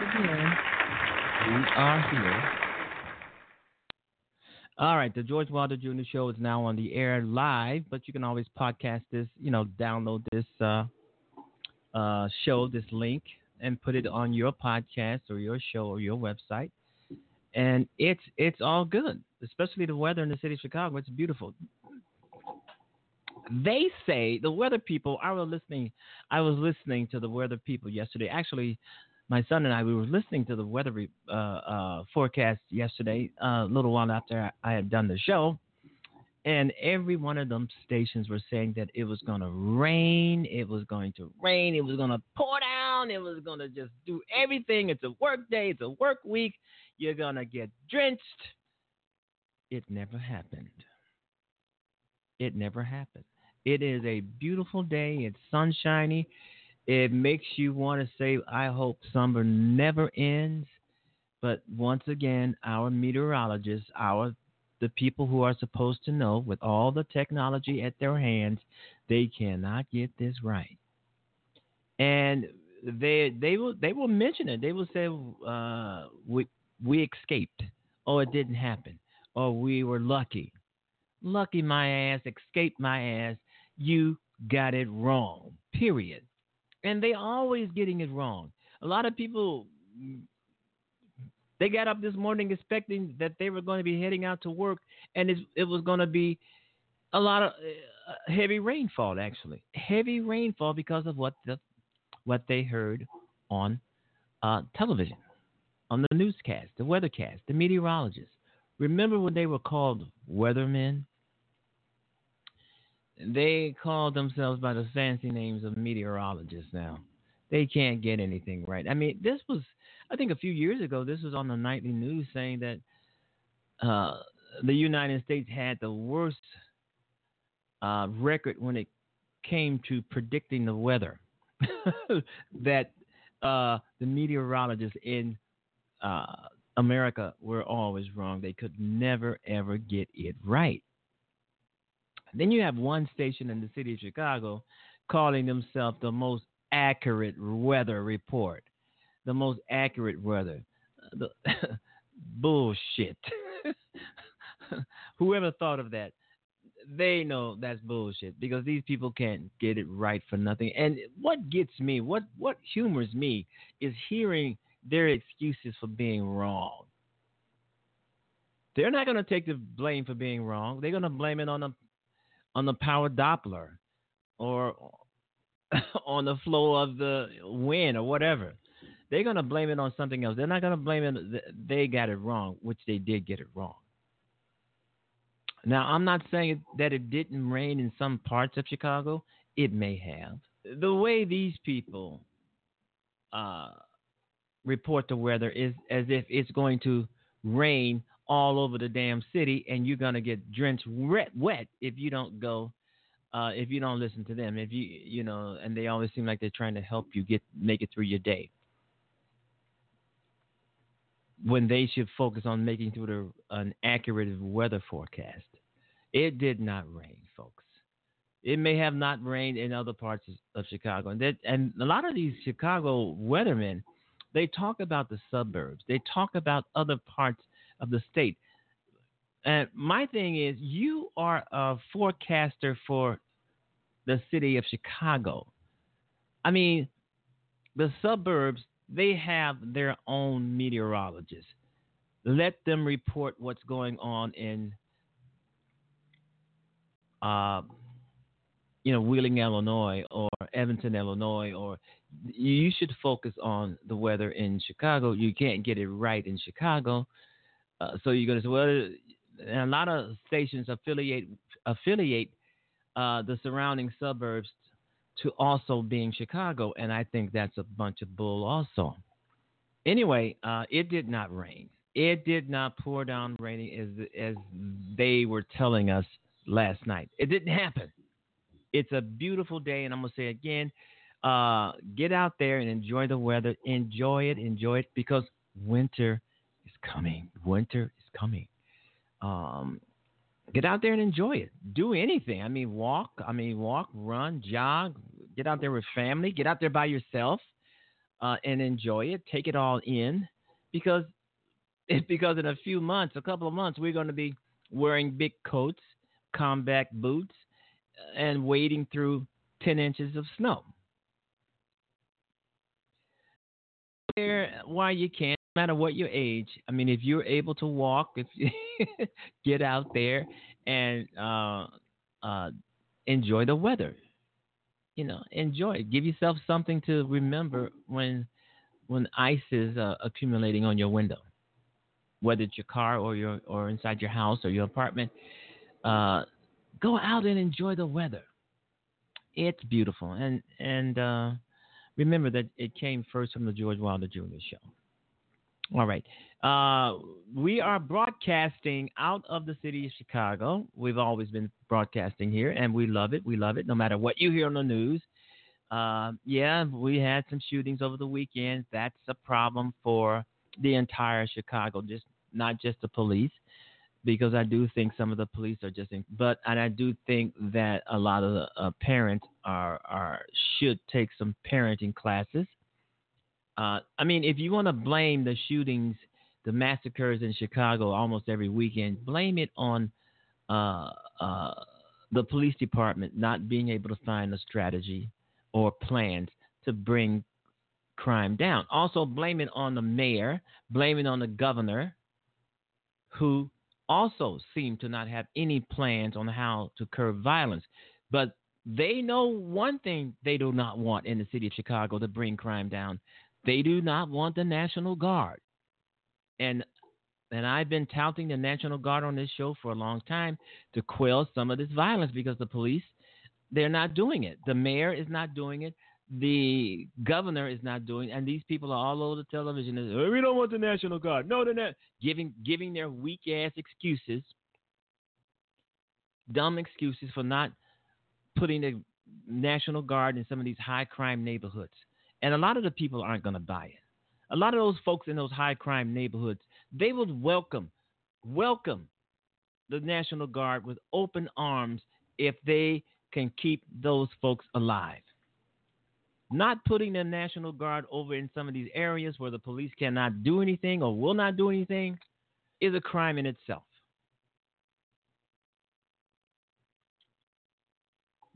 We are here. All right, the George Wilder Jr. Show is now on the air live, but you can always podcast this, you know, download this uh, uh, show, this link, and put it on your podcast or your show or your website. And it's it's all good, especially the weather in the city of Chicago. It's beautiful they say the weather people I was listening I was listening to the weather people yesterday. Actually, my son and I we were listening to the weather uh, uh, forecast yesterday, uh, a little while after I had done the show, and every one of them stations were saying that it was going to rain, it was going to rain, it was going to pour down, it was going to just do everything. It's a work day, it's a work week. You're going to get drenched. It never happened. It never happened. It is a beautiful day. It's sunshiny. It makes you want to say, I hope summer never ends. But once again, our meteorologists, our the people who are supposed to know with all the technology at their hands, they cannot get this right. And they they will they will mention it. They will say uh, we we escaped. Oh, it didn't happen. Oh, we were lucky. Lucky my ass, escaped my ass. You got it wrong. Period. And they always getting it wrong. A lot of people they got up this morning expecting that they were going to be heading out to work and it, was going to be a lot of uh, heavy rainfall actually. Heavy rainfall because of what the what they heard on uh, television, on the newscast, the weathercast, the meteorologists. Remember when they were called weathermen? They call themselves by the fancy names of meteorologists now. They can't get anything right. I mean, this was, I think a few years ago, this was on the nightly news saying that uh, the United States had the worst uh, record when it came to predicting the weather. that uh, the meteorologists in uh, America were always wrong. They could never, ever get it right. Then you have one station in the city of Chicago calling themselves the most accurate weather report. The most accurate weather. The, bullshit. Whoever thought of that? They know that's bullshit because these people can't get it right for nothing. And what gets me, what what humors me, is hearing their excuses for being wrong. They're not going to take the blame for being wrong. They're going to blame it on the on the power Doppler or on the flow of the wind or whatever. They're going to blame it on something else. They're not going to blame it. They got it wrong, which they did get it wrong. Now, I'm not saying that it didn't rain in some parts of Chicago. It may have. The way these people uh, report the weather is as if it's going to rain all over the damn city, and you're gonna get drenched wet, wet if you don't go, uh, if you don't listen to them. If you, you know, and they always seem like they're trying to help you get make it through your day, when they should focus on making through the, an accurate weather forecast. It did not rain, folks. It may have not rained in other parts of Chicago, and that, and a lot of these Chicago weathermen, they talk about the suburbs. They talk about other parts of the state. And my thing is, you are a forecaster for the city of Chicago. I mean, the suburbs, they have their own meteorologists. Let them report what's going on in, uh, you know, Wheeling, Illinois, or Evanston, Illinois, or you should focus on the weather in Chicago. You can't get it right in Chicago. Uh, so you're going to say, well, a lot of stations affiliate affiliate uh, the surrounding suburbs to also being Chicago, and I think that's a bunch of bull. Also, anyway, uh, it did not rain. It did not pour down raining as as they were telling us last night. It didn't happen. It's a beautiful day, and I'm gonna say again, uh, get out there and enjoy the weather. Enjoy it, enjoy it, because winter coming. Winter is coming. Um, get out there and enjoy it. Do anything. I mean, walk. I mean, walk, run, jog. Get out there with family. Get out there by yourself uh, and enjoy it. Take it all in, because it's because in a few months, a couple of months, we're going to be wearing big coats, combat boots, and wading through ten inches of snow. There, why you can't no matter what your age. I mean, if you're able to walk, if you get out there and uh, uh, enjoy the weather, you know, enjoy it. Give yourself something to remember when when ice is uh, accumulating on your window, whether it's your car or your or inside your house or your apartment. Uh, go out and enjoy the weather. It's beautiful, and and uh, remember that it came first from the George Wilder Jr. Show. All right. Uh, we are broadcasting out of the city of Chicago. We've always been broadcasting here, and we love it. We love it, no matter what you hear on the news. Uh, yeah, we had some shootings over the weekend. That's a problem for the entire Chicago, just not just the police, because I do think some of the police are just, in, but and I do think that a lot of the uh, parents are are should take some parenting classes. Uh, I mean, if you want to blame the shootings, the massacres in Chicago almost every weekend, blame it on uh, uh, the police department not being able to find a strategy or plans to bring crime down. Also, blame it on the mayor, blame it on the governor, who also seem to not have any plans on how to curb violence. But they know one thing they do not want in the city of Chicago to bring crime down. They do not want the National Guard. And and I've been touting the National Guard on this show for a long time to quell some of this violence because the police they're not doing it. The mayor is not doing it. The governor is not doing, it. and these people are all over the television. Oh, we don't want the National Guard. No, they're not giving giving their weak ass excuses, dumb excuses for not putting the National Guard in some of these high crime neighborhoods. And a lot of the people aren't going to buy it. A lot of those folks in those high crime neighborhoods, they would welcome, welcome the National Guard with open arms if they can keep those folks alive. Not putting the National Guard over in some of these areas where the police cannot do anything or will not do anything is a crime in itself.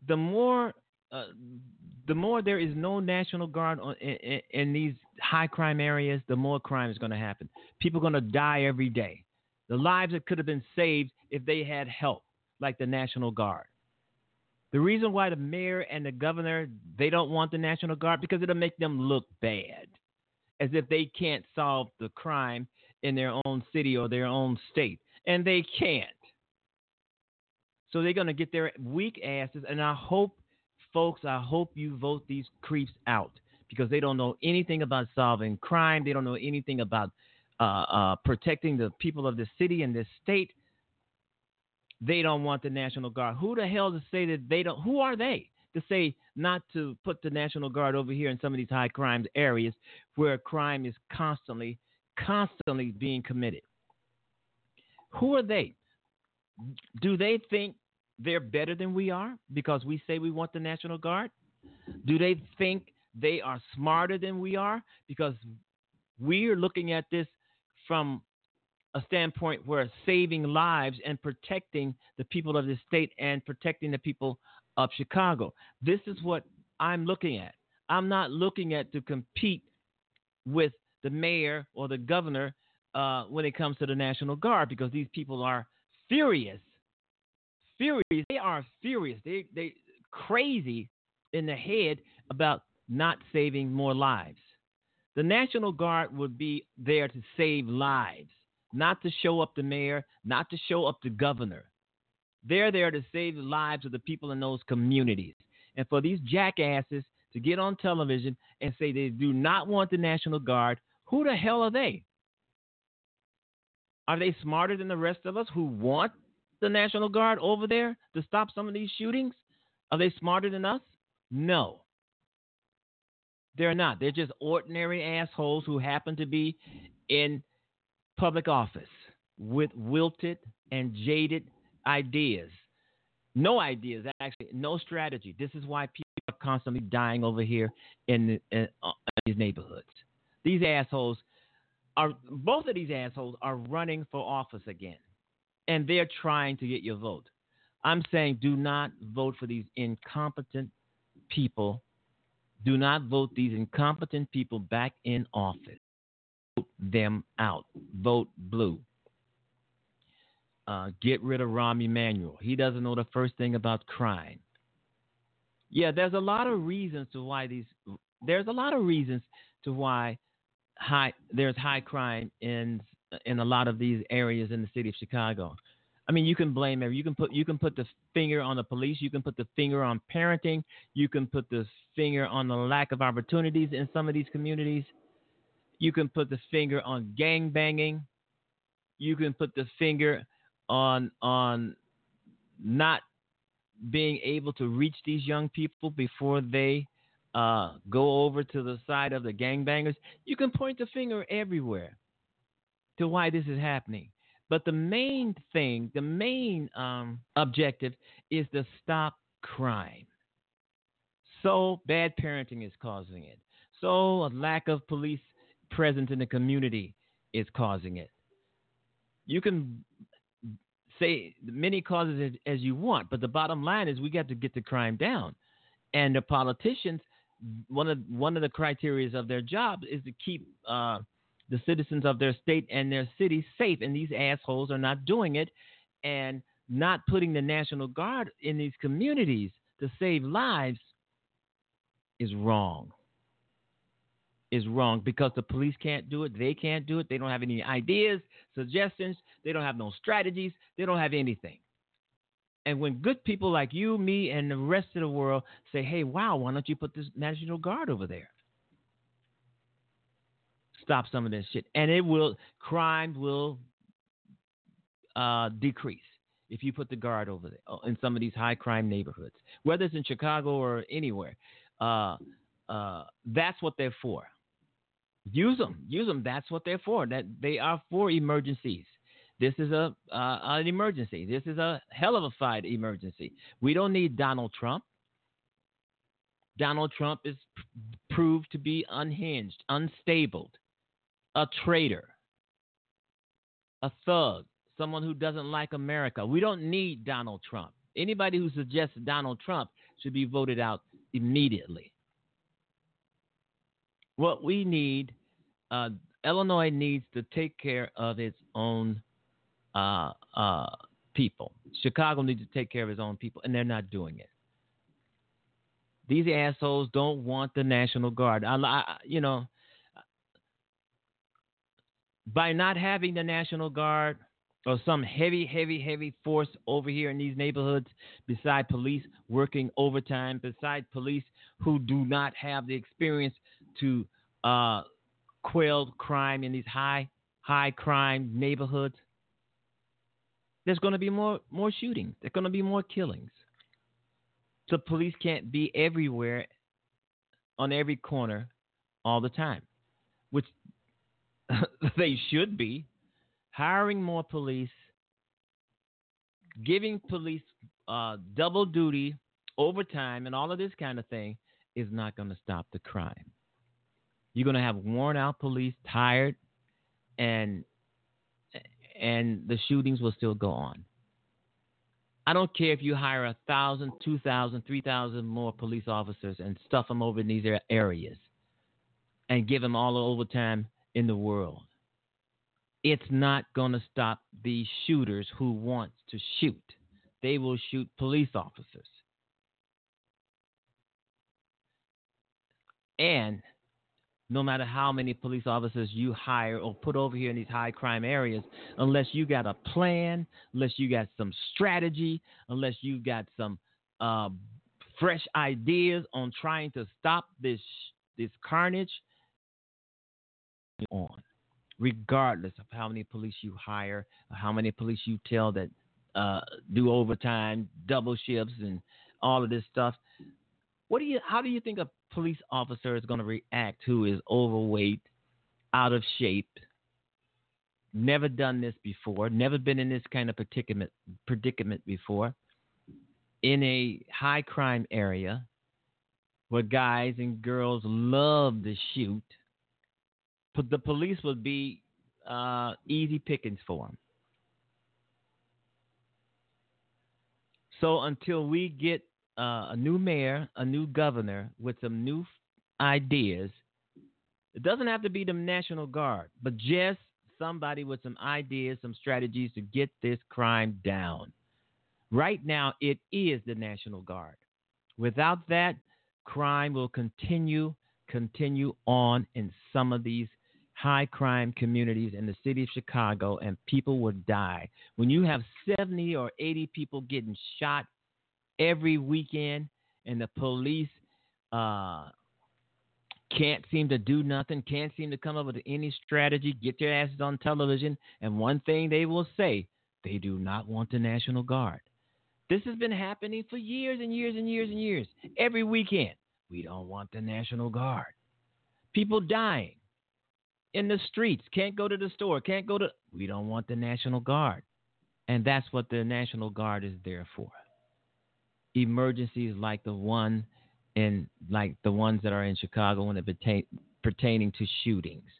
The more uh, the more there is no National Guard on, in, in, in these high crime areas, the more crime is going to happen. People are going to die every day. The lives that could have been saved if they had help, like the National Guard. The reason why the mayor and the governor they don't want the National Guard because it'll make them look bad, as if they can't solve the crime in their own city or their own state, and they can't. So they're gonna get their weak asses, and I hope, folks, I hope you vote these creeps out because they don't know anything about solving crime. They don't know anything about uh, uh, protecting the people of this city and this state they don't want the National Guard. Who the hell to say that they don't? Who are they to say not to put the National Guard over here in some of these high crime areas where crime is constantly, constantly being committed? Who are they? Do they think they're better than we are because we say we want the National Guard? Do they think they are smarter than we are because we're looking at this from a standpoint where saving lives and protecting the people of the state and protecting the people of Chicago. This is what I'm looking at. I'm not looking at to compete with the mayor or the governor uh, when it comes to the National Guard because these people are furious. Furious. They are furious. They they crazy in the head about not saving more lives. The National Guard would be there to save lives not to show up the mayor, not to show up the governor. They're there to save the lives of the people in those communities. And for these jackasses to get on television and say they do not want the National Guard, who the hell are they? Are they smarter than the rest of us who want the National Guard over there to stop some of these shootings? Are they smarter than us? No. They're not. They're just ordinary assholes who happen to be in public office with wilted and jaded ideas. No ideas, actually, no strategy. This is why people are constantly dying over here in, in, uh, in these neighborhoods. These assholes are, both of these assholes are running for office again, and they're trying to get your vote. I'm saying do not vote for these incompetent people. Do not vote these incompetent people back in office Vote them out. Vote blue. Uh, get rid of Rahm Emanuel. He doesn't know the first thing about crime. Yeah, there's a lot of reasons to why these. There's a lot of reasons to why high there's high crime in in a lot of these areas in the city of Chicago. I mean, you can blame every. You can put you can put the finger on the police. You can put the finger on parenting. You can put the finger on the lack of opportunities in some of these communities. You can put the finger on gang banging. You can put the finger on on not being able to reach these young people before they uh, go over to the side of the gangbangers. You can point the finger everywhere. To why this is happening. But the main thing, the main um, objective is to stop crime. So bad parenting is causing it. So a lack of police presence in the community is causing it. You can say many causes as, you want, but the bottom line is we got to get the crime down. And the politicians, one of one of the criteria of their job is to keep uh, the citizens of their state and their city safe, and these assholes are not doing it, and not putting the National Guard in these communities to save lives is wrong. Is wrong because the police can't do it, they can't do it, they don't have any ideas, suggestions, they don't have no strategies, they don't have anything. And when good people like you, me, and the rest of the world say, hey, wow, why don't you put this National Guard over there? Stop some of this shit. And it will, crime will uh, decrease if you put the guard over there uh, in some of these high crime neighborhoods, whether it's in Chicago or anywhere. Uh, uh, that's what they're for. Use them, use them. That's what they're for. That they are for emergencies. This is a uh, an emergency. This is a hell of a fight emergency. We don't need Donald Trump. Donald Trump is proved to be unhinged, unstable, a traitor, a thug, someone who doesn't like America. We don't need Donald Trump. Anybody who suggests Donald Trump should be voted out immediately. What we need, uh, Illinois needs to take care of its own uh, uh, people. Chicago needs to take care of its own people, and they're not doing it. These assholes don't want the National Guard. I, I, you know, by not having the National Guard or some heavy, heavy, heavy force over here in these neighborhoods, beside police working overtime, beside police who do not have the experience to uh, quell crime in these high, high crime neighborhoods, there's going to be more, more shootings. There's going to be more killings. So police can't be everywhere, on every corner, all the time, which they should be. Hiring more police, giving police uh, double duty, overtime, and all of this kind of thing is not going to stop the crime. You're going to have worn out police, tired, and and the shootings will still go on. I don't care if you hire a thousand, two thousand, three thousand more police officers and stuff them over in these areas and give them all the overtime in the world. It's not going to stop these shooters who want to shoot. They will shoot police officers. And no matter how many police officers you hire or put over here in these high crime areas, unless you got a plan, unless you got some strategy, unless you got some uh, fresh ideas on trying to stop this this carnage, on, regardless of how many police you hire, how many police you tell that uh, do overtime, double shifts, and all of this stuff. What do you? How do you think a police officer is going to react who is overweight, out of shape, never done this before, never been in this kind of predicament predicament before, in a high crime area where guys and girls love to shoot? The police would be uh, easy pickings for them. So until we get uh, a new mayor, a new governor with some new ideas. It doesn't have to be the National Guard, but just somebody with some ideas, some strategies to get this crime down. Right now, it is the National Guard. Without that, crime will continue, continue on in some of these high crime communities in the city of Chicago, and people will die. When you have 70 or 80 people getting shot every weekend, and the police uh, can't seem to do nothing, can't seem to come up with any strategy, get their asses on television, and one thing they will say, they do not want the National Guard. This has been happening for years and years and years and years. Every weekend, we don't want the National Guard. People dying. In the streets, can't go to the store, can't go to. We don't want the National Guard. And that's what the National Guard is there for. Emergencies like the one in, like the ones that are in Chicago when it pertain, pertaining to shootings.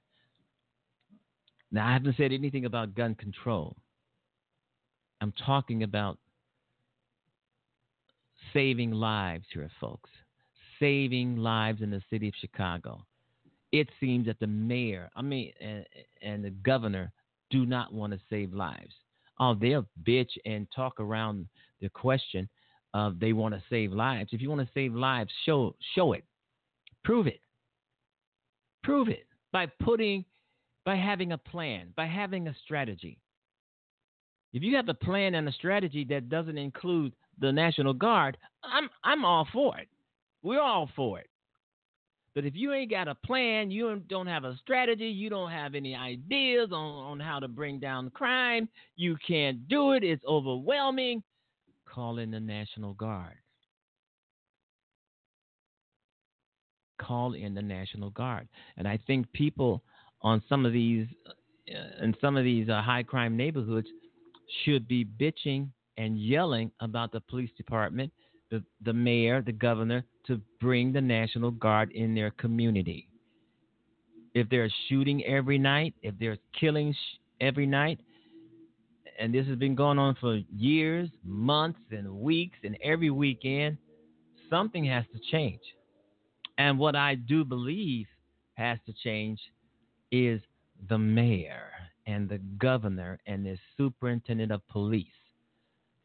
Now, I haven't said anything about gun control. I'm talking about saving lives here, folks. Saving lives in the city of Chicago. It seems that the mayor, I mean, and, and the governor do not want to save lives. Oh, they'll bitch and talk around the question of they want to save lives. If you want to save lives, show show it, prove it, prove it by putting, by having a plan, by having a strategy. If you have a plan and a strategy that doesn't include the National Guard, I'm I'm all for it. We're all for it. But if you ain't got a plan, you don't have a strategy, you don't have any ideas on, on how to bring down crime, you can't do it, it's overwhelming, call in the National Guard. Call in the National Guard. And I think people on some of these, uh, in some of these uh, high crime neighborhoods, should be bitching and yelling about the police department, the, the mayor, the governor, to bring the National Guard in their community. If they're shooting every night, if they're killing sh- every night, and this has been going on for years, months, and weeks, and every weekend, something has to change. And what I do believe has to change is the mayor and the governor and the superintendent of police.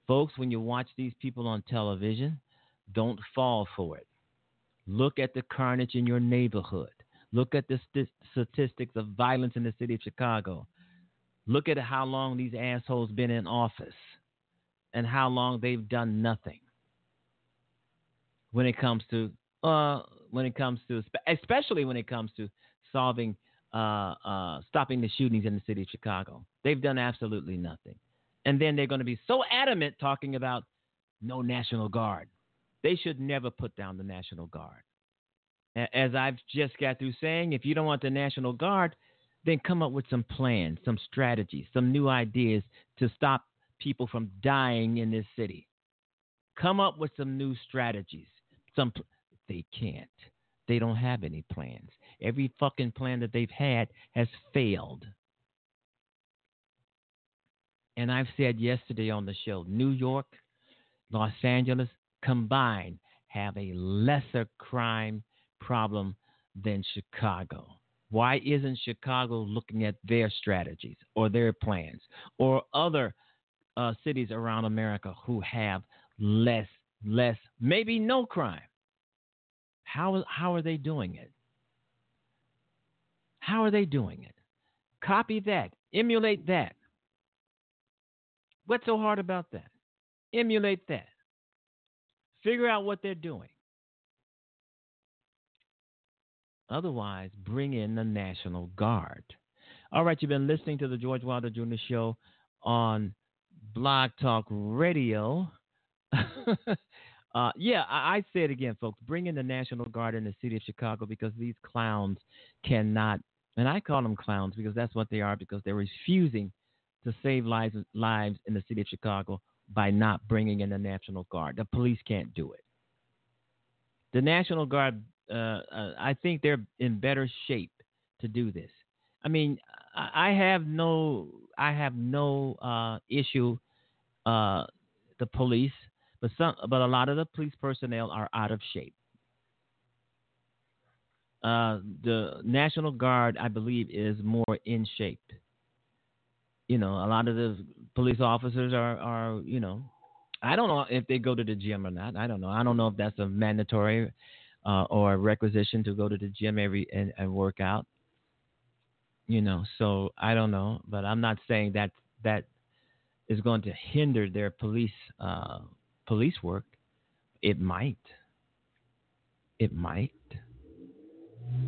Folks, when you watch these people on television, don't fall for it. Look at the carnage in your neighborhood. Look at the st- statistics of violence in the city of Chicago. Look at how long these assholes been in office and how long they've done nothing when it comes to uh, when it comes to especially when it comes to solving uh, uh, stopping the shootings in the city of Chicago. They've done absolutely nothing. And then they're going to be so adamant talking about no National Guard. They should never put down the National Guard. As I've just got through saying, if you don't want the National Guard, then come up with some plans, some strategies, some new ideas to stop people from dying in this city. Come up with some new strategies. Some they can't. They don't have any plans. Every fucking plan that they've had has failed. And I've said yesterday on the show New York, Los Angeles combined have a lesser crime problem than Chicago. Why isn't Chicago looking at their strategies or their plans or other uh, cities around America who have less, less, maybe no crime? How, how are they doing it? How are they doing it? Copy that, emulate that. What's so hard about that? Emulate that. Figure out what they're doing. Otherwise, bring in the National Guard. All right, you've been listening to the George Wilder Jr. Show on Blog Talk Radio. uh, yeah, I, I say it again, folks. Bring in the National Guard in the city of Chicago because these clowns cannot, and I call them clowns because that's what they are because they're refusing to save lives lives in the city of Chicago by not bringing in the National Guard. The police can't do it. The National Guard, uh, uh, I think they're in better shape to do this. I mean, I have no, I have no uh, issue. Uh, the police, but some, but a lot of the police personnel are out of shape. Uh, the National Guard, I believe, is more in shape you know, a lot of the police officers are, are, you know, I don't know if they go to the gym or not. I don't know. I don't know if that's a mandatory uh, or a requisition to go to the gym every and, and work out. You know, so I don't know, but I'm not saying that that is going to hinder their police uh, police work. It might. It might.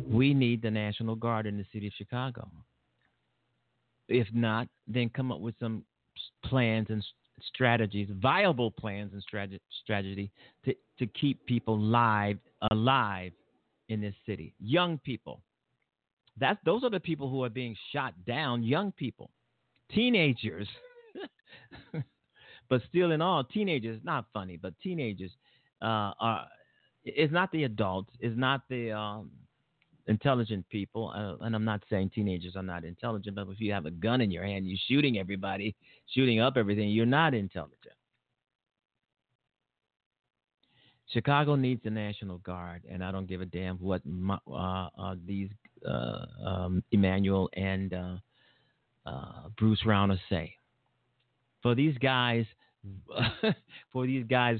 We need the National Guard in the city of Chicago. If not, then come up with some plans and strategies, viable plans and strategy, strategy to, to keep people live, alive in this city. Young people. That's those are the people who are being shot down, young people, teenagers. but still, in all, teenagers not funny, but teenagers uh, are. It's not the adults. It's not the um, intelligent people. Uh, and I'm not saying teenagers are not intelligent, but if you have a gun in your hand, you're shooting everybody, shooting up everything. You're not intelligent. Chicago needs the National Guard, and I don't give a damn what my, uh, uh, these uh, um, Emanuel and uh, uh, Bruce Rauner say. For these guys, for these guys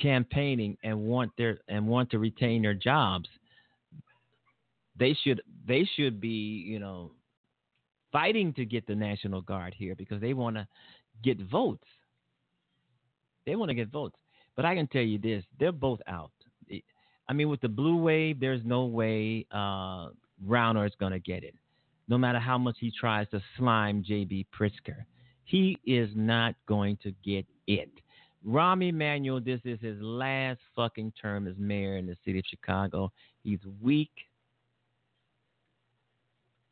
campaigning and want their and want to retain their jobs, they should they should be you know fighting to get the National Guard here because they want to get votes. They want to get votes. But I can tell you this: they're both out. I mean, with the blue wave, there's no way uh, Rauner is going to get it. No matter how much he tries to slime J.B. Pritzker, he is not going to get it. Rahm Emanuel, this is his last fucking term as mayor in the city of Chicago. He's weak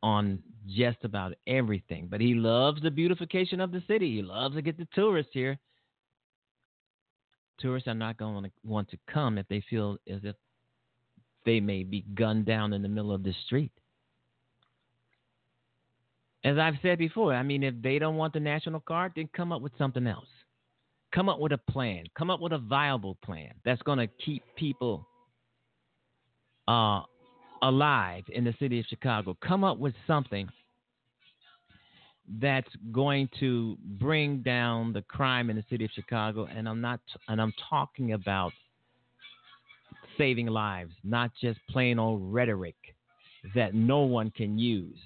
on just about everything, but he loves the beautification of the city. He loves to get the tourists here tourists are not going to want to come if they feel as if they may be gunned down in the middle of the street. As I've said before, I mean, if they don't want the National Guard, then come up with something else. Come up with a plan. Come up with a viable plan that's going to keep people uh, alive in the city of Chicago. Come up with something that's going to bring down the crime in the city of Chicago and I'm not and I'm talking about saving lives, not just plain old rhetoric that no one can use.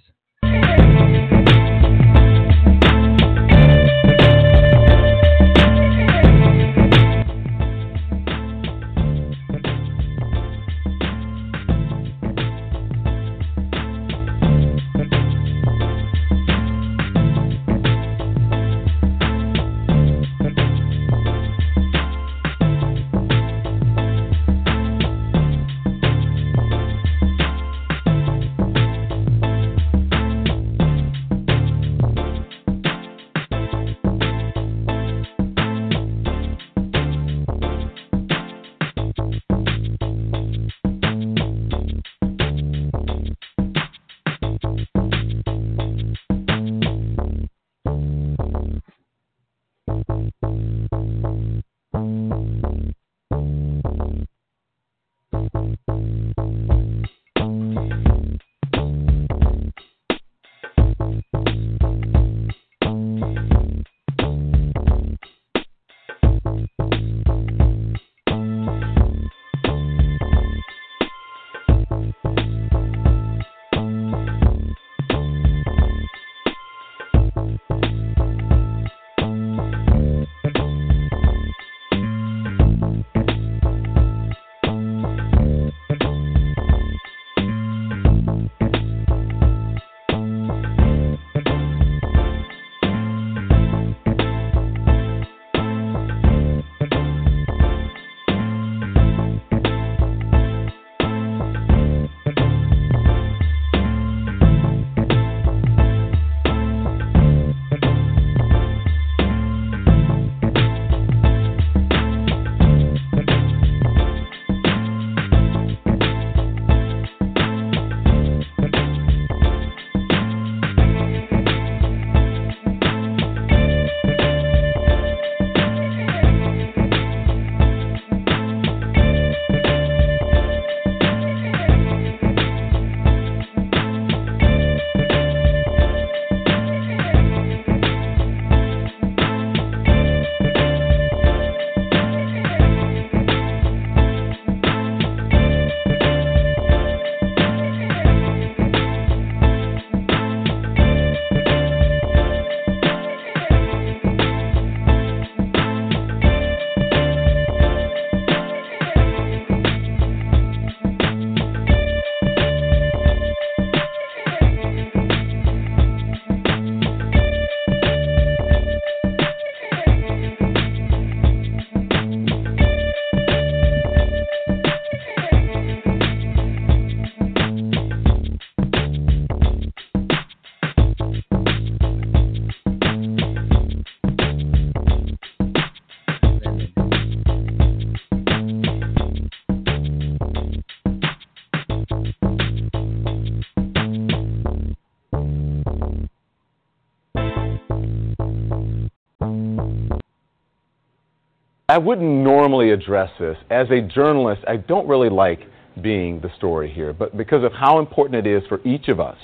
I wouldn't normally address this. As a journalist, I don't really like being the story here, but because of how important it is for each of us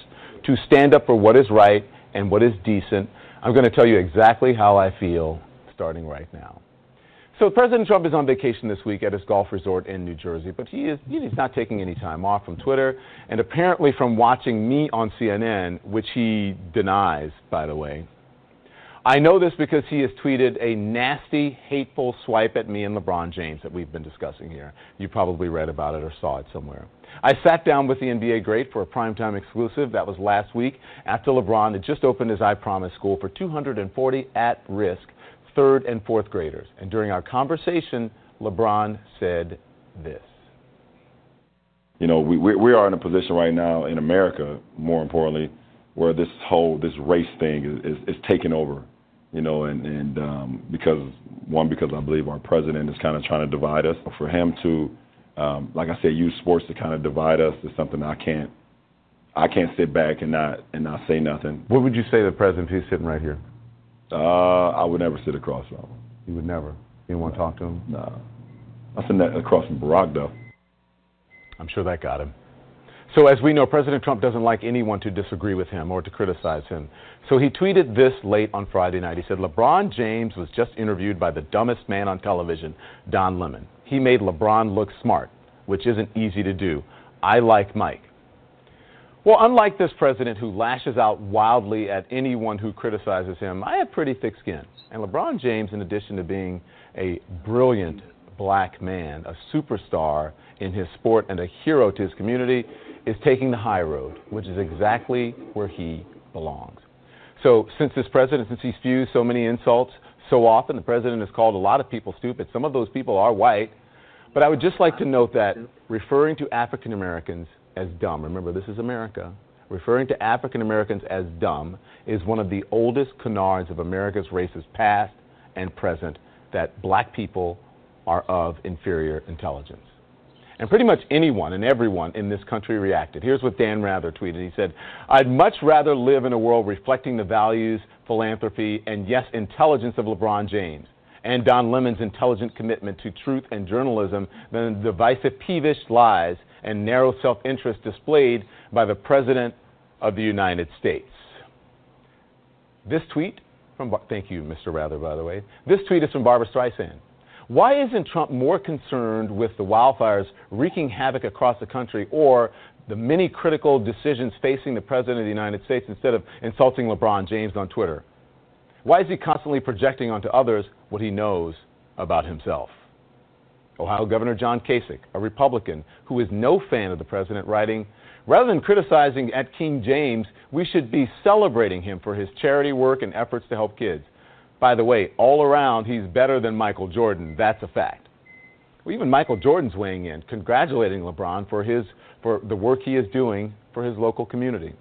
to stand up for what is right and what is decent, I'm going to tell you exactly how I feel starting right now. So President Trump is on vacation this week at his golf resort in New Jersey, but he is he's not taking any time off from Twitter and apparently from watching me on CNN, which he denies, by the way. I know this because he has tweeted a nasty, hateful swipe at me and LeBron James that we've been discussing here. You probably read about it or saw it somewhere. I sat down with the NBA great for a primetime exclusive. That was last week after LeBron had just opened his I Promise school for 240 at risk third and fourth graders. And during our conversation, LeBron said this. You know, we, we are in a position right now in America, more importantly, where this whole this race thing is, is, is taking over. You know, and and um, because one because I believe our president is kind of trying to divide us. For him to, um, like I said, use sports to kind of divide us is something I can't I can't sit back and not and not say nothing. What would you say to the president if he's sitting right here? Uh, I would never sit across from him. You would never. You want to talk to him? Nah. I sit that across from Barack though. I'm sure that got him. So, as we know, President Trump doesn't like anyone to disagree with him or to criticize him. So, he tweeted this late on Friday night. He said, LeBron James was just interviewed by the dumbest man on television, Don Lemon. He made LeBron look smart, which isn't easy to do. I like Mike. Well, unlike this president who lashes out wildly at anyone who criticizes him, I have pretty thick skin. And LeBron James, in addition to being a brilliant black man, a superstar in his sport, and a hero to his community, is taking the high road, which is exactly where he belongs. So, since this president, since he's spewed so many insults so often, the president has called a lot of people stupid. Some of those people are white. But I would just like to note that referring to African Americans as dumb, remember this is America, referring to African Americans as dumb is one of the oldest canards of America's races past and present that black people are of inferior intelligence. And pretty much anyone and everyone in this country reacted. Here's what Dan Rather tweeted. He said, I'd much rather live in a world reflecting the values, philanthropy, and yes, intelligence of LeBron James and Don Lemon's intelligent commitment to truth and journalism than the divisive, peevish lies and narrow self interest displayed by the President of the United States. This tweet from, thank you, Mr. Rather, by the way. This tweet is from Barbara Streisand. Why isn't Trump more concerned with the wildfires wreaking havoc across the country or the many critical decisions facing the President of the United States instead of insulting LeBron James on Twitter? Why is he constantly projecting onto others what he knows about himself? Ohio Governor John Kasich, a Republican who is no fan of the president, writing, Rather than criticizing at King James, we should be celebrating him for his charity work and efforts to help kids. By the way, all around, he's better than Michael Jordan. That's a fact. Well, even Michael Jordan's weighing in, congratulating LeBron for, his, for the work he is doing for his local community.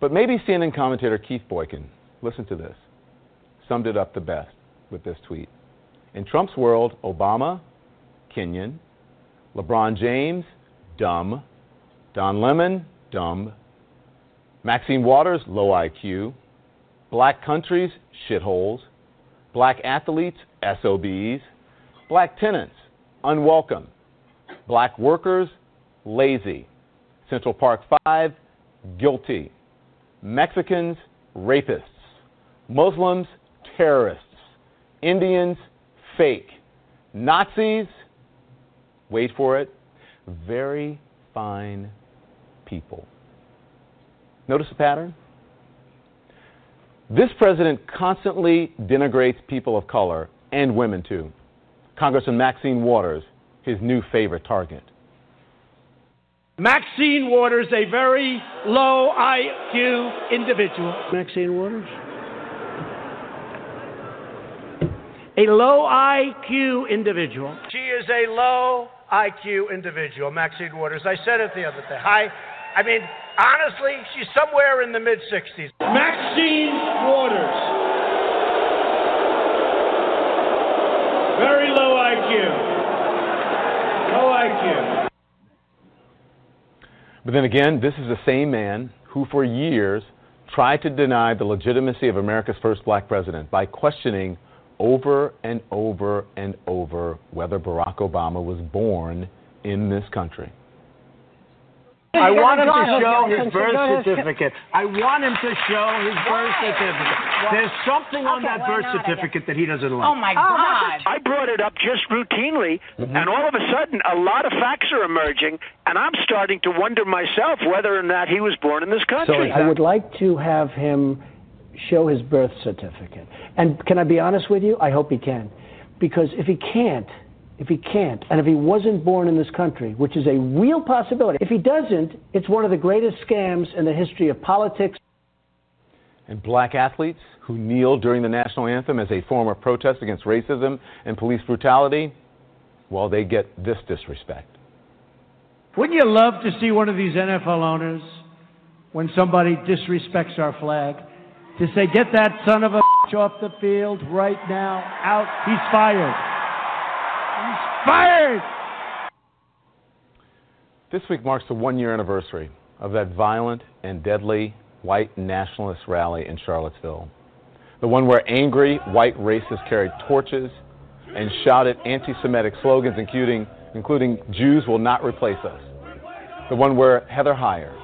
But maybe CNN commentator Keith Boykin, listen to this, summed it up the best with this tweet. In Trump's world, Obama, Kenyan, LeBron James, dumb, Don Lemon, dumb, Maxine Waters, low IQ, black countries, shitholes, black athletes, SOBs, black tenants, unwelcome, black workers, lazy, Central Park 5, guilty, Mexicans, rapists, Muslims, terrorists, Indians, fake, Nazis, wait for it, very fine people. Notice the pattern? This president constantly denigrates people of color and women too. Congressman Maxine Waters, his new favorite target. Maxine Waters, a very low IQ individual. Maxine Waters? A low IQ individual. She is a low IQ individual, Maxine Waters. I said it the other day. Hi. I mean, honestly, she's somewhere in the mid 60s. Maxine Waters. Very low IQ. Low IQ. But then again, this is the same man who, for years, tried to deny the legitimacy of America's first black president by questioning over and over and over whether Barack Obama was born in this country. I want him to show his birth certificate. I want him to show his birth certificate. There's something on that birth not? I guess- certificate that he doesn't like. Oh my God! I brought it up just routinely, mm-hmm. and all of a sudden, a lot of facts are emerging, and I'm starting to wonder myself whether or not he was born in this country. So I would like to have him show his birth certificate. And can I be honest with you? I hope he can. Because if he can't, if he can't, and if he wasn't born in this country, which is a real possibility, if he doesn't, it's one of the greatest scams in the history of politics. And black athletes who kneel during the national anthem as a form of protest against racism and police brutality, well, they get this disrespect. Wouldn't you love to see one of these NFL owners, when somebody disrespects our flag, to say, get that son of a off the field right now, out, he's fired. Fired! This week marks the one year anniversary of that violent and deadly white nationalist rally in Charlottesville. The one where angry white racists carried torches and shouted anti Semitic slogans, including, including Jews will not replace us. The one where Heather Heyer,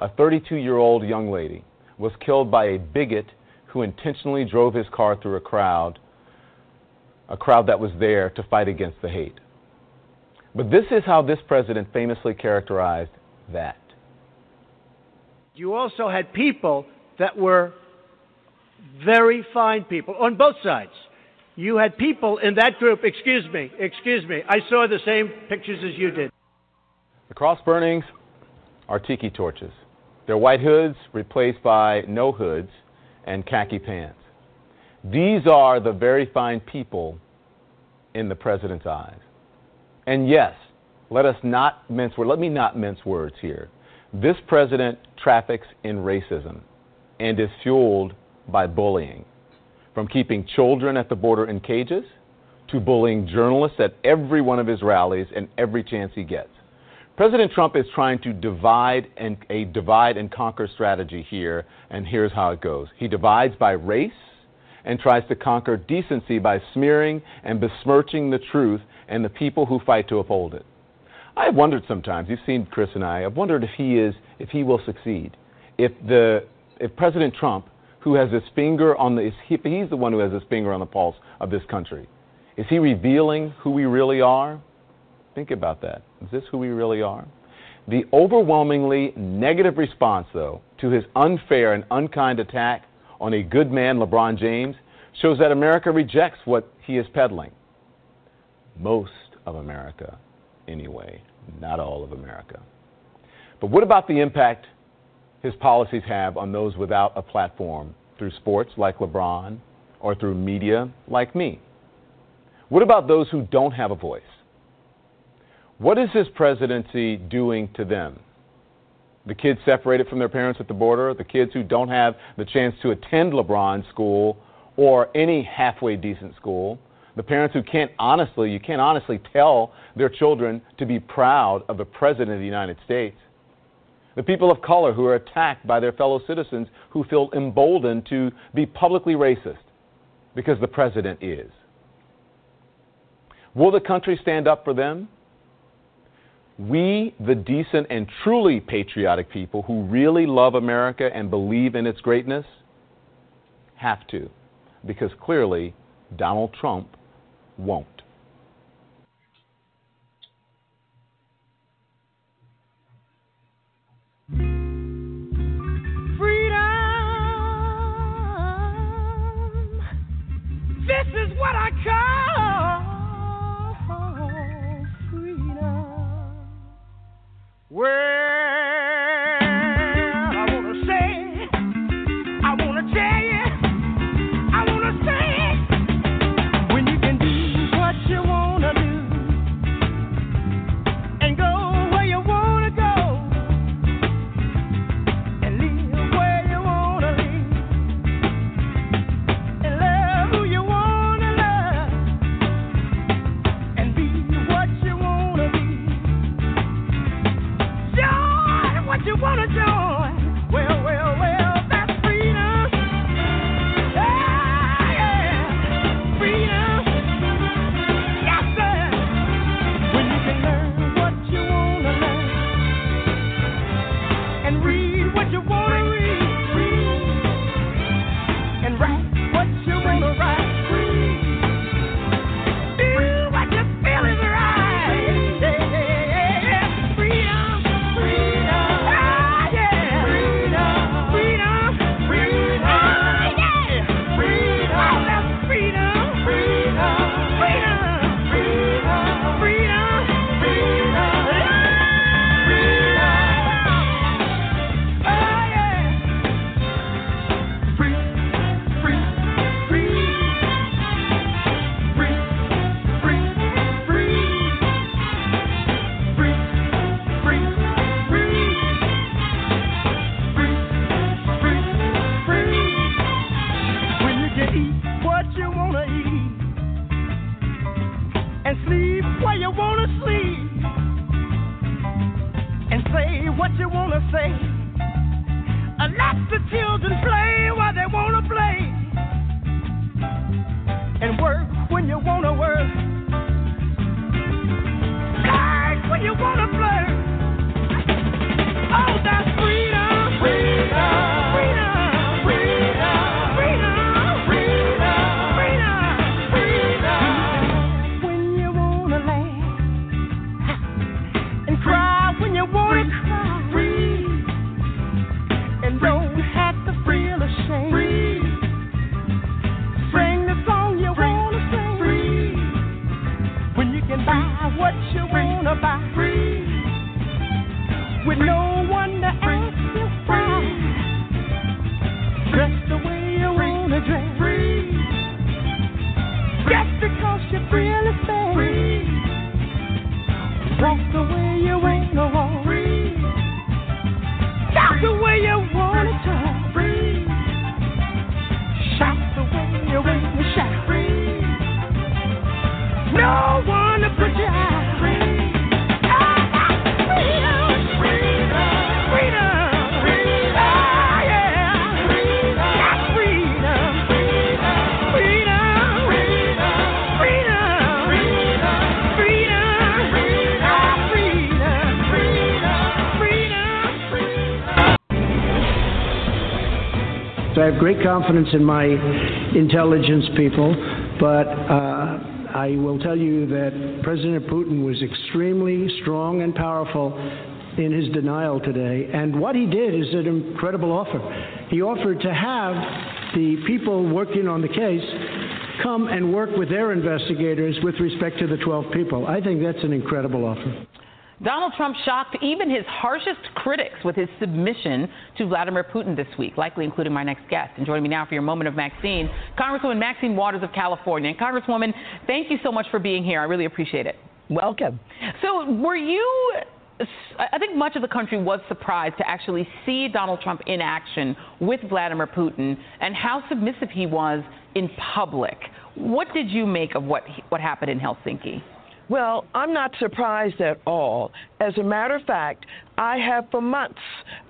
a 32 year old young lady, was killed by a bigot who intentionally drove his car through a crowd, a crowd that was there to fight against the hate. But this is how this president famously characterized that. You also had people that were very fine people on both sides. You had people in that group, excuse me, excuse me, I saw the same pictures as you did. The cross burnings are tiki torches. Their white hoods replaced by no hoods and khaki pants. These are the very fine people in the president's eyes. And yes, let us not mince words. Let me not mince words here. This president traffics in racism and is fueled by bullying, from keeping children at the border in cages to bullying journalists at every one of his rallies and every chance he gets. President Trump is trying to divide and a divide and conquer strategy here, and here's how it goes. He divides by race and tries to conquer decency by smearing and besmirching the truth and the people who fight to uphold it. I've wondered sometimes, you've seen Chris and I, I've wondered if he is if he will succeed. If the if President Trump, who has his finger on the if he's the one who has his finger on the pulse of this country, is he revealing who we really are? Think about that. Is this who we really are? The overwhelmingly negative response, though, to his unfair and unkind attack on a good man, LeBron James, shows that America rejects what he is peddling. Most of America, anyway, not all of America. But what about the impact his policies have on those without a platform through sports like LeBron or through media like me? What about those who don't have a voice? What is his presidency doing to them? The kids separated from their parents at the border, the kids who don't have the chance to attend LeBron school or any halfway decent school, the parents who can't honestly, you can't honestly tell their children to be proud of the President of the United States. The people of color who are attacked by their fellow citizens who feel emboldened to be publicly racist because the President is. Will the country stand up for them? We, the decent and truly patriotic people who really love America and believe in its greatness, have to, because clearly Donald Trump won't. Well, wanna do. Great confidence in my intelligence people, but uh, I will tell you that President Putin was extremely strong and powerful in his denial today. And what he did is an incredible offer. He offered to have the people working on the case come and work with their investigators with respect to the 12 people. I think that's an incredible offer. Donald Trump shocked even his harshest critics with his submission to Vladimir Putin this week, likely including my next guest. And joining me now for your moment of Maxine, Congresswoman Maxine Waters of California. And Congresswoman, thank you so much for being here. I really appreciate it. Welcome. So, were you I think much of the country was surprised to actually see Donald Trump in action with Vladimir Putin and how submissive he was in public. What did you make of what what happened in Helsinki? Well, I'm not surprised at all. As a matter of fact, I have for months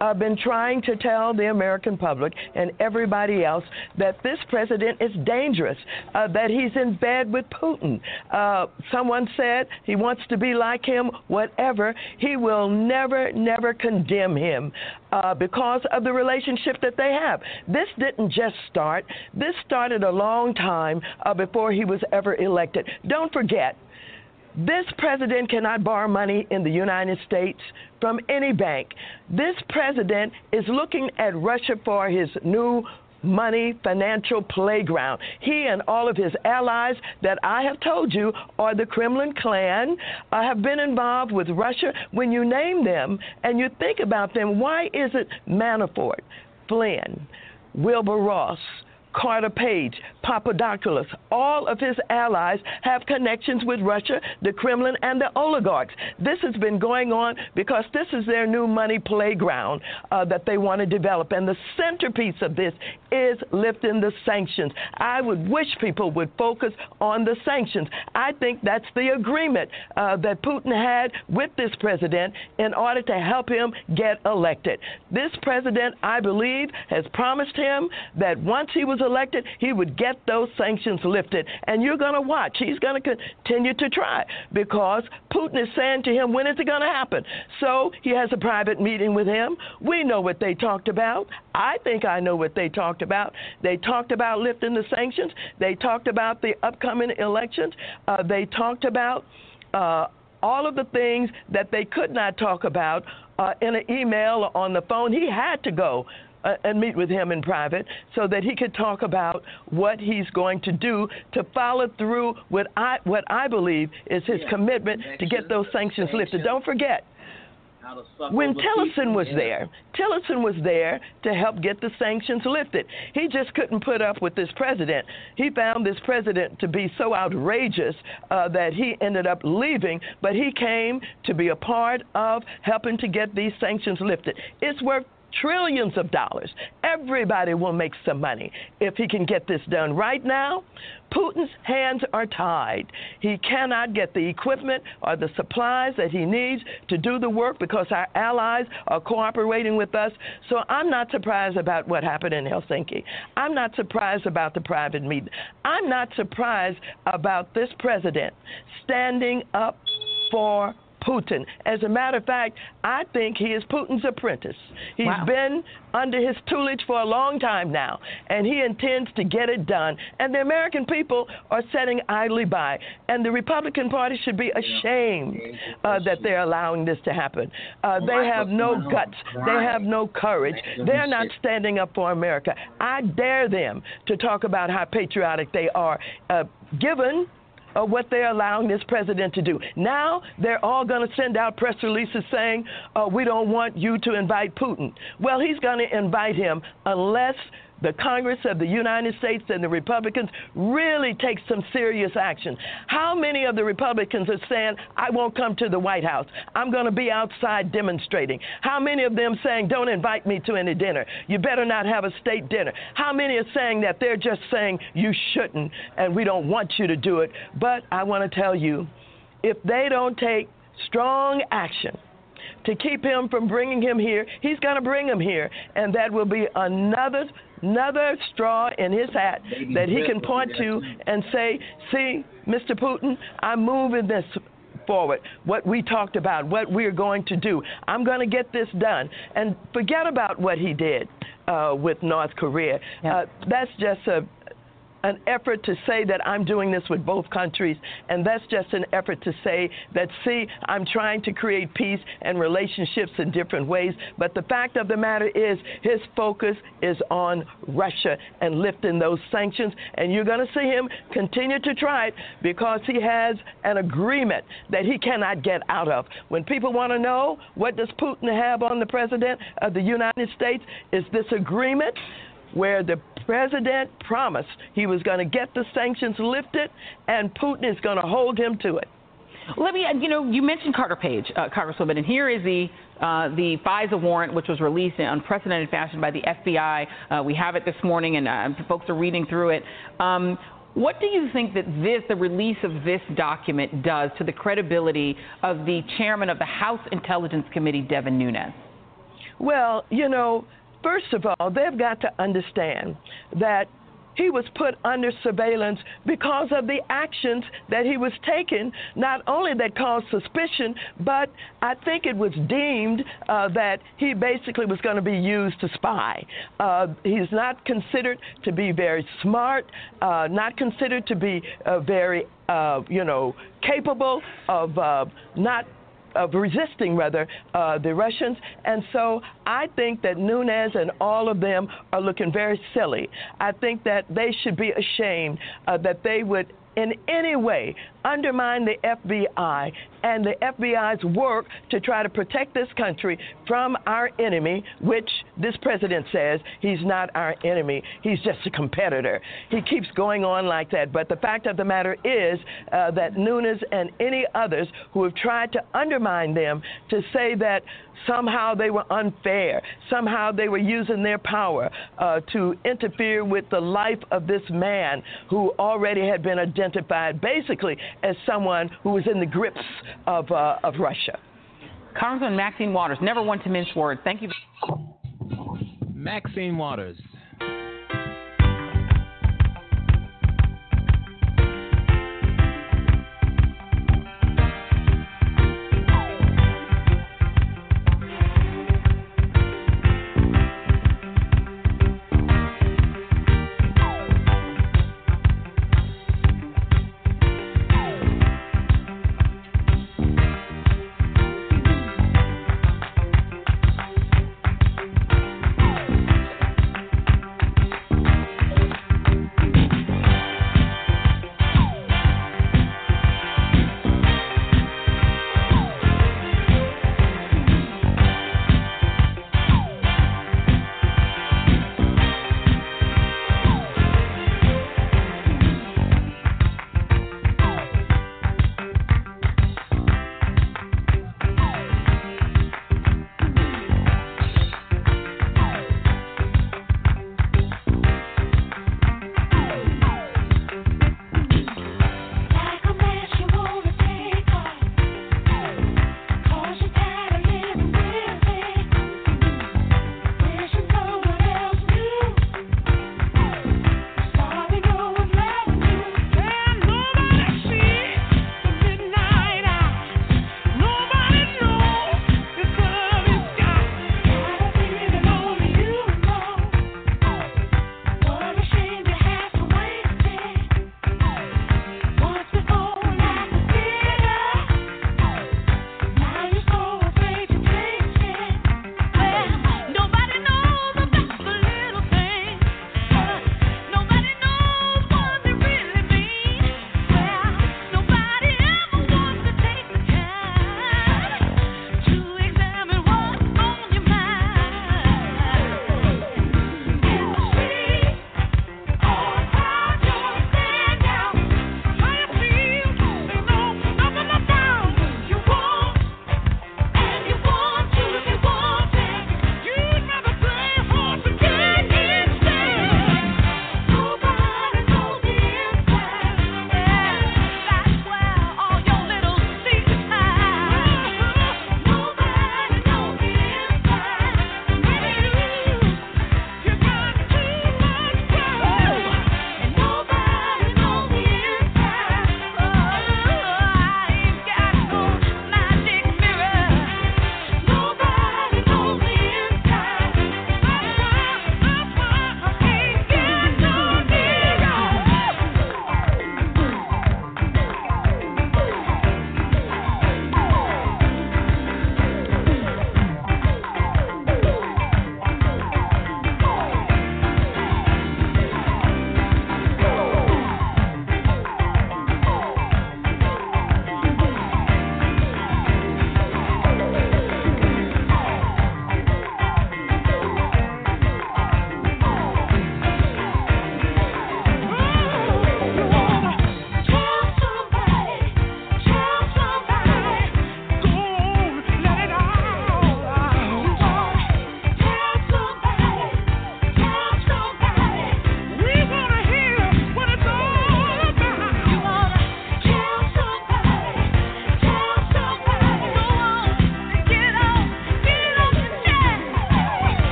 uh, been trying to tell the American public and everybody else that this president is dangerous, uh, that he's in bed with Putin. Uh, someone said he wants to be like him, whatever. He will never, never condemn him uh, because of the relationship that they have. This didn't just start, this started a long time uh, before he was ever elected. Don't forget, this president cannot borrow money in the United States from any bank. This president is looking at Russia for his new money financial playground. He and all of his allies that I have told you are the Kremlin clan uh, have been involved with Russia. When you name them and you think about them, why is it Manafort, Flynn, Wilbur Ross, Carter Page, Papadopoulos, all of his allies have connections with Russia, the Kremlin, and the oligarchs. This has been going on because this is their new money playground uh, that they want to develop. And the centerpiece of this is lifting the sanctions. I would wish people would focus on the sanctions. I think that's the agreement uh, that Putin had with this president in order to help him get elected. This president, I believe, has promised him that once he was elected, he would get those sanctions lifted. And you're going to watch. He's going to continue to try because Putin is saying to him, when is it going to happen? So he has a private meeting with him. We know what they talked about. I think I know what they talked about. They talked about lifting the sanctions. They talked about the upcoming elections. Uh, they talked about uh, all of the things that they could not talk about uh, in an email or on the phone. He had to go uh, and meet with him in private so that he could talk about what he's going to do to follow through with I, what I believe is his yeah. commitment to get those sanctions lifted. Don't forget. When Tillerson was there, Tillerson was there to help get the sanctions lifted. He just couldn't put up with this president. He found this president to be so outrageous uh, that he ended up leaving, but he came to be a part of helping to get these sanctions lifted. It's worth trillions of dollars. Everybody will make some money if he can get this done. Right now, Putin's hands are tied. He cannot get the equipment or the supplies that he needs to do the work because our allies are cooperating with us. So I'm not surprised about what happened in Helsinki. I'm not surprised about the private meeting. I'm not surprised about this president standing up for Putin. As a matter of fact, I think he is Putin's apprentice. He's wow. been under his tutelage for a long time now, and he intends to get it done. And the American people are sitting idly by. And the Republican Party should be ashamed uh, that they're allowing this to happen. Uh, they have no guts, they have no courage. They're not standing up for America. I dare them to talk about how patriotic they are, uh, given of what they're allowing this president to do. Now they're all going to send out press releases saying, oh, we don't want you to invite Putin. Well, he's going to invite him unless the Congress of the United States and the Republicans really take some serious action. How many of the Republicans are saying, I won't come to the White House? I'm going to be outside demonstrating. How many of them saying, don't invite me to any dinner? You better not have a state dinner. How many are saying that they're just saying, you shouldn't and we don't want you to do it? But I want to tell you, if they don't take strong action, to keep him from bringing him here. He's going to bring him here, and that will be another another straw in his hat that he can point to and say, "See, Mr. Putin, I'm moving this forward. What we talked about, what we're going to do. I'm going to get this done." And forget about what he did uh, with North Korea. Uh, that's just a an effort to say that I'm doing this with both countries, and that's just an effort to say that, see, I'm trying to create peace and relationships in different ways. But the fact of the matter is, his focus is on Russia and lifting those sanctions, and you're going to see him continue to try it because he has an agreement that he cannot get out of. When people want to know what does Putin have on the president of the United States, is this agreement where the president promised he was going to get the sanctions lifted, and Putin is going to hold him to it. Let me, you know, you mentioned Carter Page, uh, Congresswoman, and here is the uh, the FISA warrant, which was released in unprecedented fashion by the FBI. Uh, we have it this morning, and uh, folks are reading through it. Um, what do you think that this, the release of this document, does to the credibility of the chairman of the House Intelligence Committee, Devin Nunes? Well, you know, First of all, they've got to understand that he was put under surveillance because of the actions that he was taking, not only that caused suspicion, but I think it was deemed uh, that he basically was going to be used to spy. Uh, he's not considered to be very smart, uh, not considered to be uh, very, uh, you know, capable of uh, not of resisting rather uh, the Russians. And so I think that Nunes and all of them are looking very silly. I think that they should be ashamed uh, that they would in any way undermine the FBI and the FBI's work to try to protect this country from our enemy, which this president says he's not our enemy. He's just a competitor. He keeps going on like that. But the fact of the matter is uh, that Nunes and any others who have tried to undermine them to say that somehow they were unfair, somehow they were using their power uh, to interfere with the life of this man who already had been identified basically as someone who was in the grips of, uh, of Russia. Congressman Maxine Waters, never one to mince words. Thank you. Maxine Waters.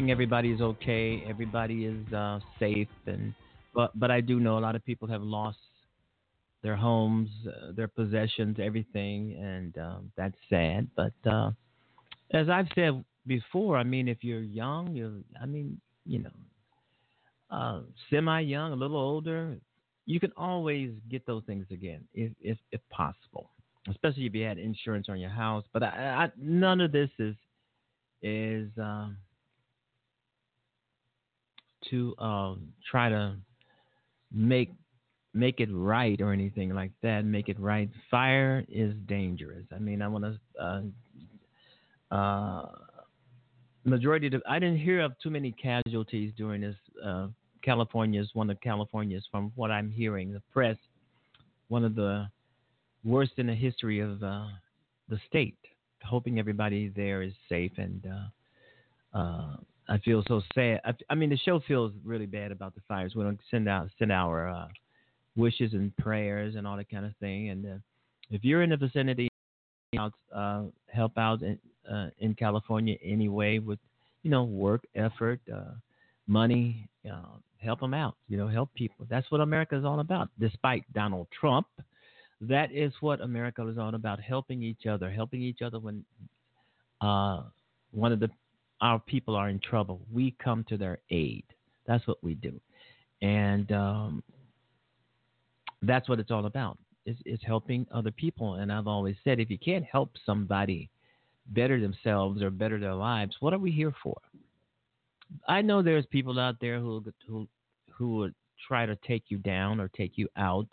Hoping everybody is okay, everybody is uh, safe, and but but I do know a lot of people have lost their homes, uh, their possessions, everything, and um, that's sad. But uh, as I've said before, I mean, if you're young, you I mean, you know, uh, semi-young, a little older, you can always get those things again if if, if possible, especially if you had insurance on your house. But I, I, none of this is is um, to um, try to make make it right or anything like that. Make it right. Fire is dangerous. I mean, I want to. Uh, uh, majority of I didn't hear of too many casualties during this. Uh, California's one of California's, from what I'm hearing, the press, one of the worst in the history of uh, the state. Hoping everybody there is safe and. Uh, uh, I feel so sad. I, I, mean, the show feels really bad about the fires. We don't send out send our uh, wishes and prayers and all that kind of thing. And uh, if you're in the vicinity, uh, help out in, uh, in California anyway with, you know, work, effort, uh, money, help them out. You know, help people. That's what America is all about. Despite Donald Trump, that is what America is all about: helping each other, helping each other when uh, one of the our people are in trouble. We come to their aid. That's what we do, and um, that's what it's all about. Is is helping other people. And I've always said, if you can't help somebody better themselves or better their lives, what are we here for? I know there's people out there who who who would try to take you down or take you out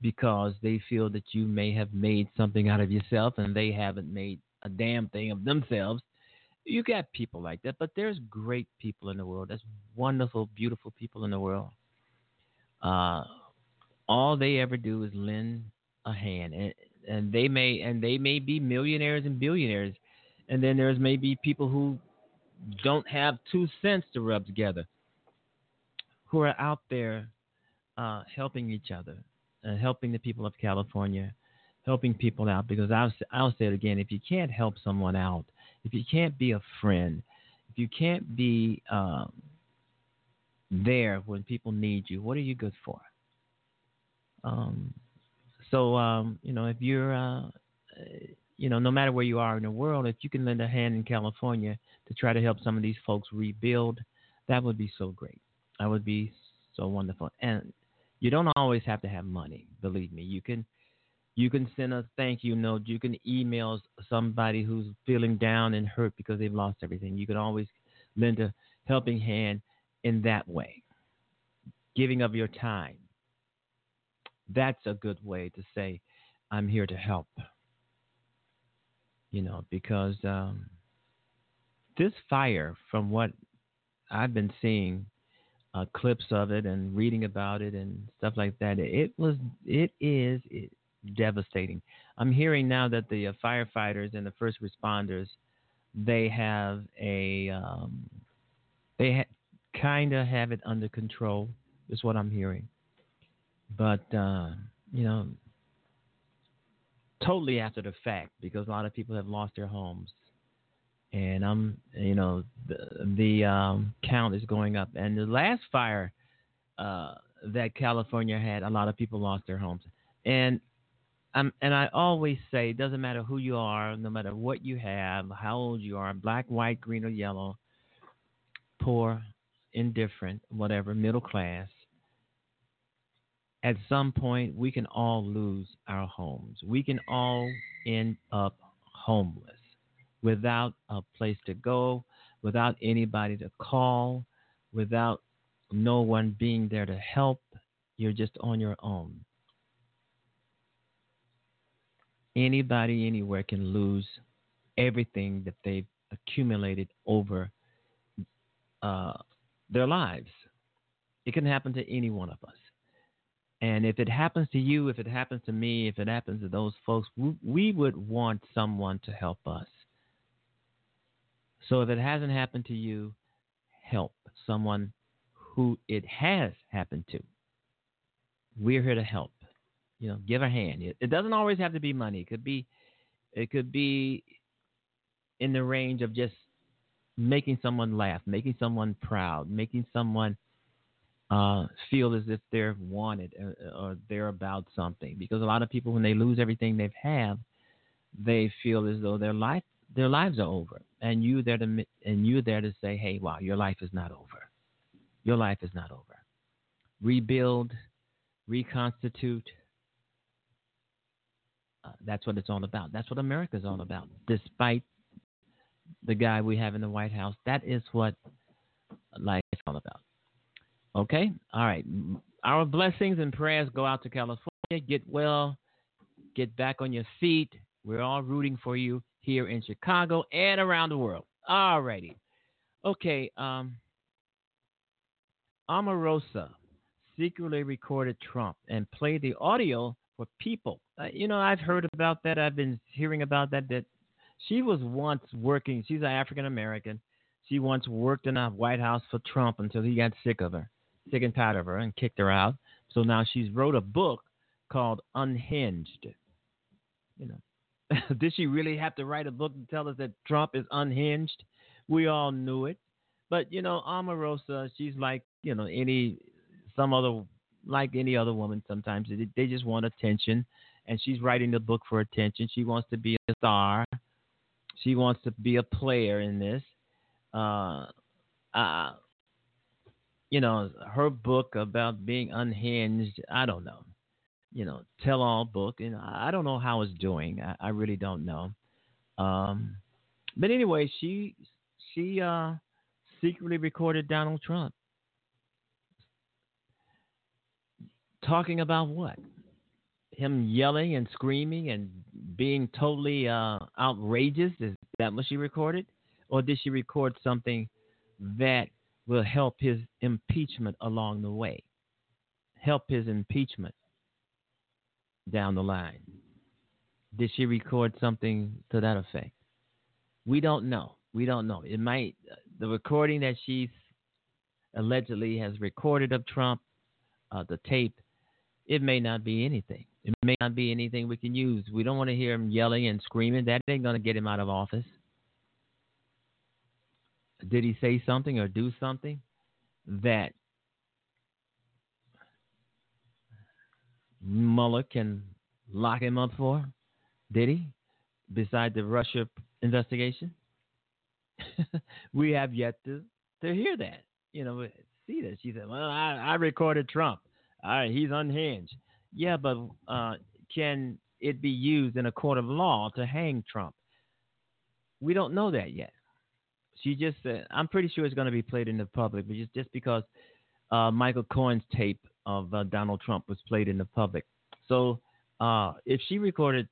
because they feel that you may have made something out of yourself and they haven't made a damn thing of themselves you got people like that, but there's great people in the world. There's wonderful, beautiful people in the world. Uh, all they ever do is lend a hand, and, and they may and they may be millionaires and billionaires, and then there's maybe people who don't have two cents to rub together, who are out there uh, helping each other and helping the people of California, helping people out. Because I'll I'll say it again: if you can't help someone out if you can't be a friend, if you can't be um, there when people need you, what are you good for? Um, so um, you know, if you're, uh, you know, no matter where you are in the world, if you can lend a hand in California to try to help some of these folks rebuild, that would be so great. That would be so wonderful. And you don't always have to have money. Believe me, you can you can send a thank you note. You can email somebody who's feeling down and hurt because they've lost everything. You can always lend a helping hand in that way, giving of your time. That's a good way to say, I'm here to help. You know, because um, this fire, from what I've been seeing, uh, clips of it and reading about it and stuff like that, it was, it is, it, devastating. I'm hearing now that the uh, firefighters and the first responders, they have a, um, they ha- kind of have it under control. Is what I'm hearing. But uh, you know, totally after the fact, because a lot of people have lost their homes, and I'm, you know, the the um, count is going up. And the last fire uh, that California had, a lot of people lost their homes. And um, and I always say, it doesn't matter who you are, no matter what you have, how old you are, black, white, green, or yellow, poor, indifferent, whatever, middle class. At some point, we can all lose our homes. We can all end up homeless without a place to go, without anybody to call, without no one being there to help. You're just on your own anybody anywhere can lose everything that they've accumulated over uh, their lives. It can happen to any one of us. And if it happens to you, if it happens to me, if it happens to those folks, we, we would want someone to help us. So if it hasn't happened to you, help someone who it has happened to. We're here to help you know, give a hand. It doesn't always have to be money. It could be, it could be in the range of just making someone laugh, making someone proud, making someone uh, feel as if they're wanted or, or they're about something. Because a lot of people, when they lose everything they've had, they feel as though their life their lives are over, and you there to and you're there to say, "Hey, wow, your life is not over. Your life is not over. Rebuild, reconstitute." Uh, that's what it's all about. That's what America's all about. Despite the guy we have in the White House, that is what life is all about. Okay? All right. Our blessings and prayers go out to California. Get well. Get back on your feet. We're all rooting for you here in Chicago and around the world. All righty. Okay. Um, Omarosa secretly recorded Trump and played the audio for people. Uh, you know, I've heard about that. I've been hearing about that. That she was once working. She's an African American. She once worked in a White House for Trump until he got sick of her, sick and tired of her, and kicked her out. So now she's wrote a book called Unhinged. You know, did she really have to write a book to tell us that Trump is unhinged? We all knew it. But you know, Omarosa, she's like you know any some other like any other woman. Sometimes they, they just want attention, and she's writing the book for attention. She wants to be a star. She wants to be a player in this. Uh, uh, you know, her book about being unhinged. I don't know. You know, tell all book, and I don't know how it's doing. I, I really don't know. Um, but anyway, she she uh, secretly recorded Donald Trump talking about what? Him yelling and screaming and being totally uh, outrageous. Is that what she recorded? Or did she record something that will help his impeachment along the way? Help his impeachment down the line? Did she record something to that effect? We don't know. We don't know. It might, the recording that she allegedly has recorded of Trump, uh, the tape, it may not be anything. It may not be anything we can use. We don't want to hear him yelling and screaming. That ain't going to get him out of office. Did he say something or do something that Mueller can lock him up for? Did he? Beside the Russia investigation? we have yet to, to hear that. You know, see that. She said, Well, I, I recorded Trump. All right, he's unhinged. Yeah, but uh, can it be used in a court of law to hang Trump? We don't know that yet. She just said, I'm pretty sure it's going to be played in the public, but just, just because uh, Michael Cohen's tape of uh, Donald Trump was played in the public. So uh, if she recorded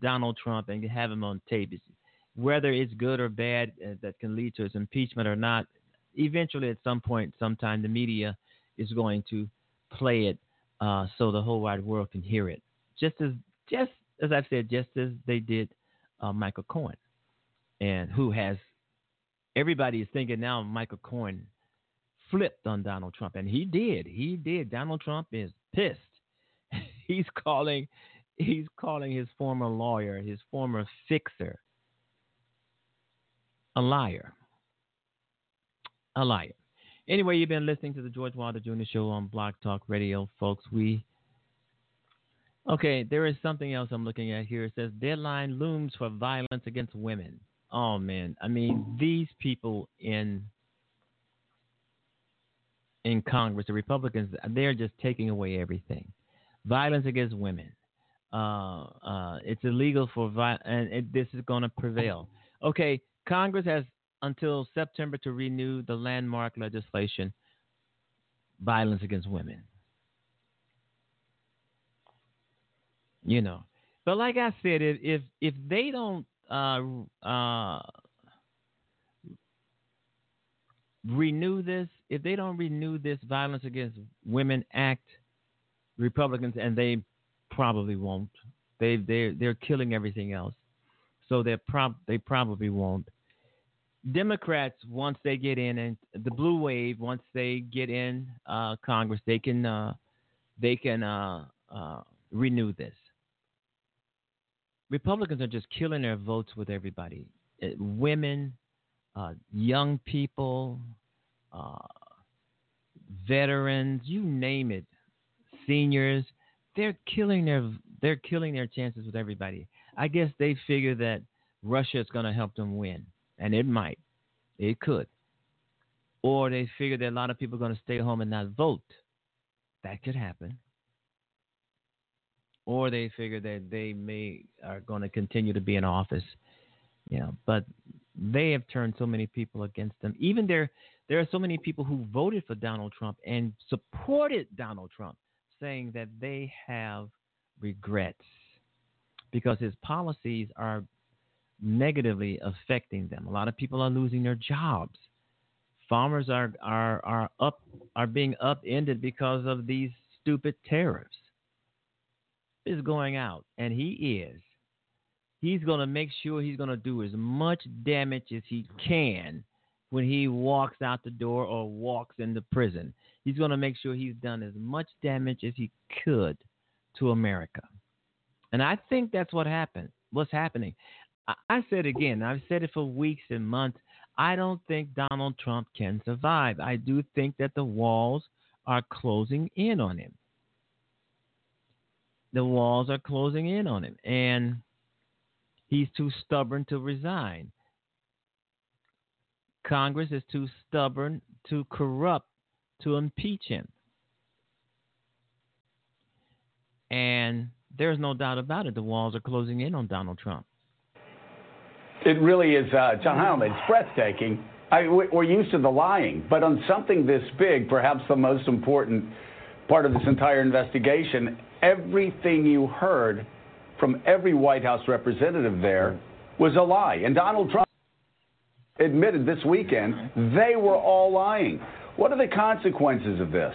Donald Trump and have him on tape, whether it's good or bad uh, that can lead to his impeachment or not, eventually at some point, sometime, the media is going to play it uh, so the whole wide world can hear it. Just as just as I've said, just as they did uh, Michael Cohen, and who has everybody is thinking now Michael Cohen flipped on Donald Trump, and he did. He did. Donald Trump is pissed. he's calling he's calling his former lawyer, his former fixer, a liar. A liar. Anyway, you've been listening to the George Wilder Jr. Show on BlogTalkRadio, folks. We okay. There is something else I'm looking at here. It says deadline looms for violence against women. Oh man, I mean these people in in Congress, the Republicans, they're just taking away everything. Violence against women. Uh, uh, it's illegal for and it, this is going to prevail. Okay, Congress has until September to renew the landmark legislation, violence against women. You know, but like I said, if if, if they don't uh, uh, renew this, if they don't renew this Violence Against Women Act, Republicans and they probably won't. They they they're killing everything else, so they prob they probably won't. Democrats once they get in and the blue wave once they get in uh, Congress they can uh, they can uh, uh renew this. Republicans are just killing their votes with everybody. Uh, women, uh, young people, veterans, you name it, seniors. They're killing their they're killing their chances with everybody. I guess they figure that Russia is going to help them win, and it might, it could, or they figure that a lot of people are going to stay home and not vote. That could happen. Or they figure that they may are going to continue to be in office, you know. But they have turned so many people against them. Even there, there are so many people who voted for Donald Trump and supported Donald Trump, saying that they have regrets because his policies are negatively affecting them. A lot of people are losing their jobs. Farmers are are are up are being upended because of these stupid tariffs. Is going out, and he is. He's going to make sure he's going to do as much damage as he can when he walks out the door or walks into prison. He's going to make sure he's done as much damage as he could to America. And I think that's what happened. What's happening? I, said again, I've said it for weeks and months. I don't think Donald Trump can survive. I do think that the walls are closing in on him. The walls are closing in on him, and he's too stubborn to resign. Congress is too stubborn to corrupt to impeach him. And there's no doubt about it. The walls are closing in on Donald Trump. It really is, uh, John it's breathtaking. I, we're used to the lying, but on something this big, perhaps the most important part of this entire investigation, everything you heard from every White House representative there was a lie. And Donald Trump admitted this weekend they were all lying. What are the consequences of this?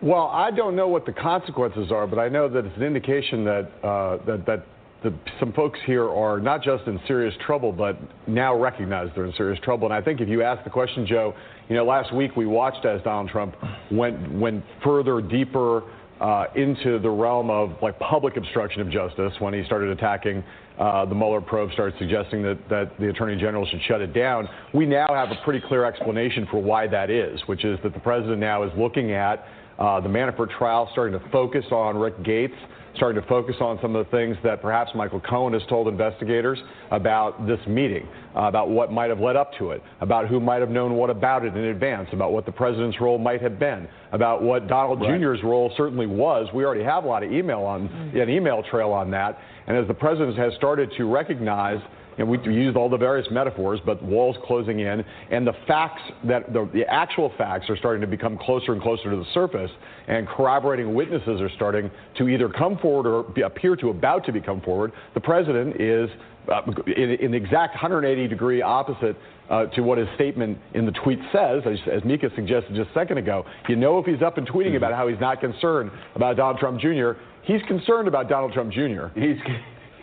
Well, I don't know what the consequences are, but I know that it's an indication that uh, that, that the, some folks here are not just in serious trouble, but now recognize they're in serious trouble. And I think if you ask the question, Joe, you know, last week we watched as Donald Trump went went further, deeper uh, into the realm of like public obstruction of justice when he started attacking uh, the Mueller probe, started suggesting that, that the Attorney General should shut it down. We now have a pretty clear explanation for why that is, which is that the president now is looking at uh, the Manafort trial, starting to focus on Rick Gates, starting to focus on some of the things that perhaps Michael Cohen has told investigators about this meeting, uh, about what might have led up to it, about who might have known what about it in advance, about what the president's role might have been, about what Donald Right. Jr.'s role certainly was. We already have a lot of email on an email trail on that, and as the president has started to recognize. And we used all the various metaphors, but walls closing in, and the facts that the, the actual facts are starting to become closer and closer to the surface, and corroborating witnesses are starting to either come forward or be, appear to about to become forward. The president is uh, in, in the exact 180 degree opposite uh, to what his statement in the tweet says, as, as Mika suggested just a second ago. You know, if he's up and tweeting about how he's not concerned about Donald Trump Jr., he's concerned about Donald Trump Jr. He's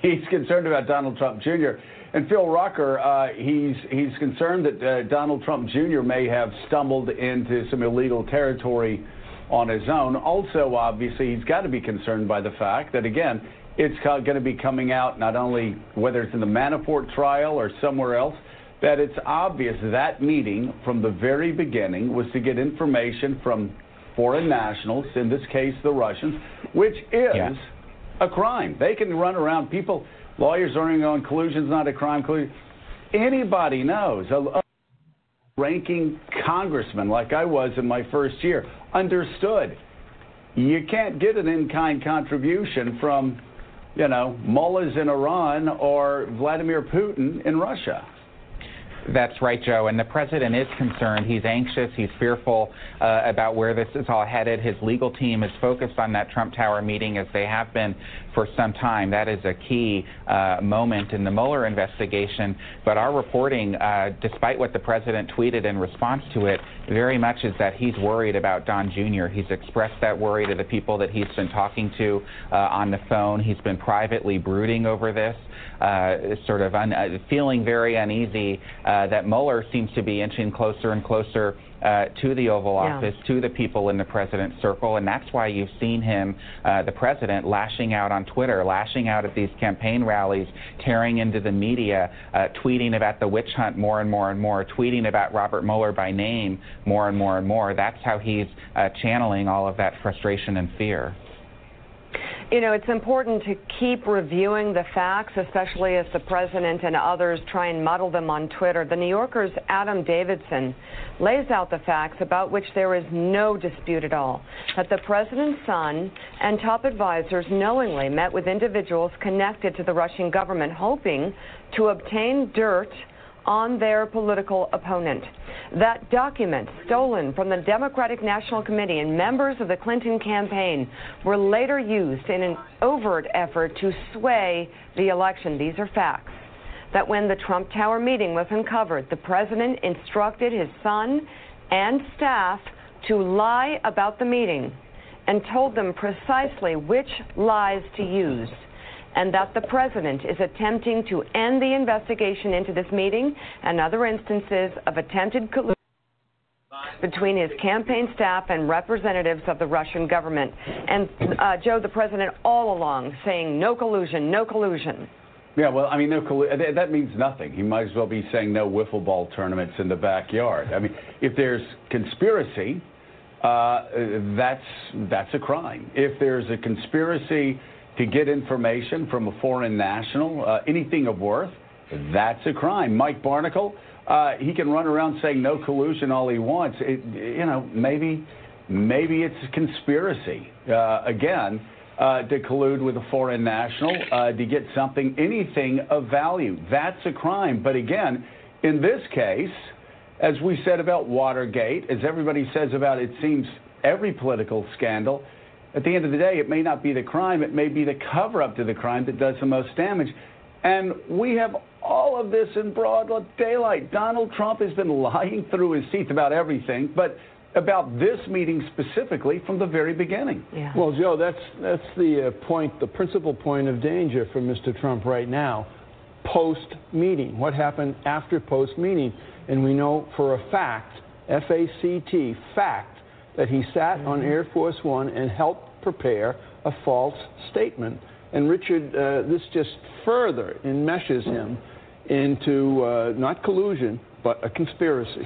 he's concerned about Donald Trump Jr. And Phil Rucker, uh, he's he's concerned that uh, Donald Trump Jr. may have stumbled into some illegal territory on his own. Also, obviously, he's got to be concerned by the fact that again, it's going to be coming out not only whether it's in the Manafort trial or somewhere else, that it's obvious that meeting from the very beginning was to get information from foreign nationals, in this case the Russians, which is a crime. They can run around. People, lawyers arguing on collusion's not a crime. Collusion. Anybody knows. A, a ranking congressman, like I was in my first year, understood. You can't get an in-kind contribution from, you know, mullahs in Iran or Vladimir Putin in Russia. That's right, Joe. And the president is concerned. He's anxious. He's fearful uh, about where this is all headed. His legal team is focused on that Trump Tower meeting as they have been for some time. That is a key uh, moment in the Mueller investigation. But our reporting, uh, despite what the president tweeted in response to it, very much is that he's worried about Don Jr. He's expressed that worry to the people that he's been talking to uh, on the phone. He's been privately brooding over this uh, sort of uh, feeling very uneasy uh, that Mueller seems to be inching closer and closer uh, to the Oval Yeah. Office, to the people in the president's circle, and that's why you've seen him, uh, the president, lashing out on Twitter, lashing out at these campaign rallies, tearing into the media, uh, tweeting about the witch hunt more and more and more, tweeting about Robert Mueller by name more and more and more. That's how he's uh, channeling all of that frustration and fear. You know, it's important to keep reviewing the facts, especially as the president and others try and muddle them on Twitter. The New Yorker's Adam Davidson lays out the facts about which there is no dispute at all that the president's son and top advisors knowingly met with individuals connected to the Russian government, hoping to obtain dirt on their political opponent. That document, stolen from the Democratic National Committee and members of the Clinton campaign, were later used in an overt effort to sway the election. These are facts. That when the Trump Tower meeting was uncovered, the president instructed his son and staff to lie about the meeting and told them precisely which lies to use and that the president is attempting to end the investigation into this meeting and other instances of attempted collusion between his campaign staff and representatives of the Russian government. And uh, Joe, the president, all along saying no collusion, no collusion. Yeah, well, I mean, no, that- that means nothing. He might as well be saying no wiffle ball tournaments in the backyard. I mean, if there's conspiracy, uh, that's that's a crime. If there's a conspiracy to get information from a foreign national, uh, anything of worth, that's a crime. Mike Barnicle, uh, he can run around saying no collusion all he wants. It, you know, maybe maybe it's a conspiracy uh, again uh, to collude with a foreign national uh, to get something, anything of value. That's a crime. But again, in this case, as we said about Watergate, as everybody says about it seems every political scandal, at the end of the day, it may not be the crime, it may be the cover up to the crime that does the most damage. And we have all of this in broad daylight. Donald Trump has been lying through his teeth about everything, but about this meeting specifically from the very beginning. Yeah. Well, Joe, that's that's the uh, point, the principal point of danger for Mr. Trump right now. Post meeting, what happened after post meeting, and we know for a fact, F A C T, fact, that he sat on Air Force One and helped prepare a false statement. And Richard, uh, this just further enmeshes him into uh, not collusion but a conspiracy.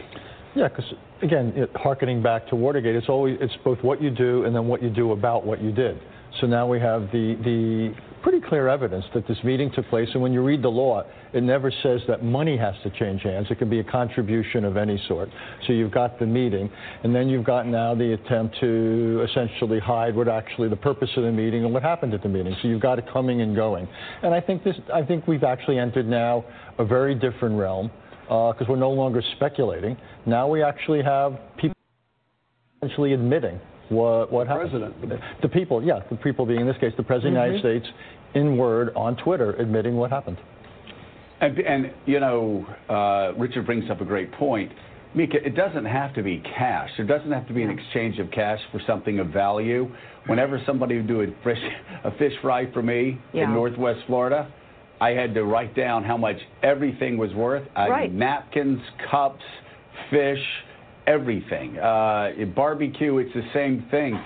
Yeah, because again, it, harkening back to Watergate, it's always it's both what you do and then what you do about what you did. So now we have the the pretty clear evidence that this meeting took place. And when you read the law, it never says that money has to change hands. It can be a contribution of any sort. So you've got the meeting, and then you've got now the attempt to essentially hide what actually the purpose of the meeting and what happened at the meeting. So you've got it coming and going. And I think this I think we've actually entered now a very different realm uh, because we're no longer speculating. Now we actually have people essentially admitting what what happened. The people, yeah, the people being in this case the president of the. United States, in word on Twitter, admitting what happened. And, and you know, uh, Richard brings up a great point. Mika, it doesn't have to be cash. There doesn't have to be an exchange of cash for something of value. Whenever somebody would do a fish, a fish fry for me Yeah. in Northwest Florida, I had to write down how much everything was worth. Right. napkins, cups, fish, everything. Uh, barbecue, it's the same thing.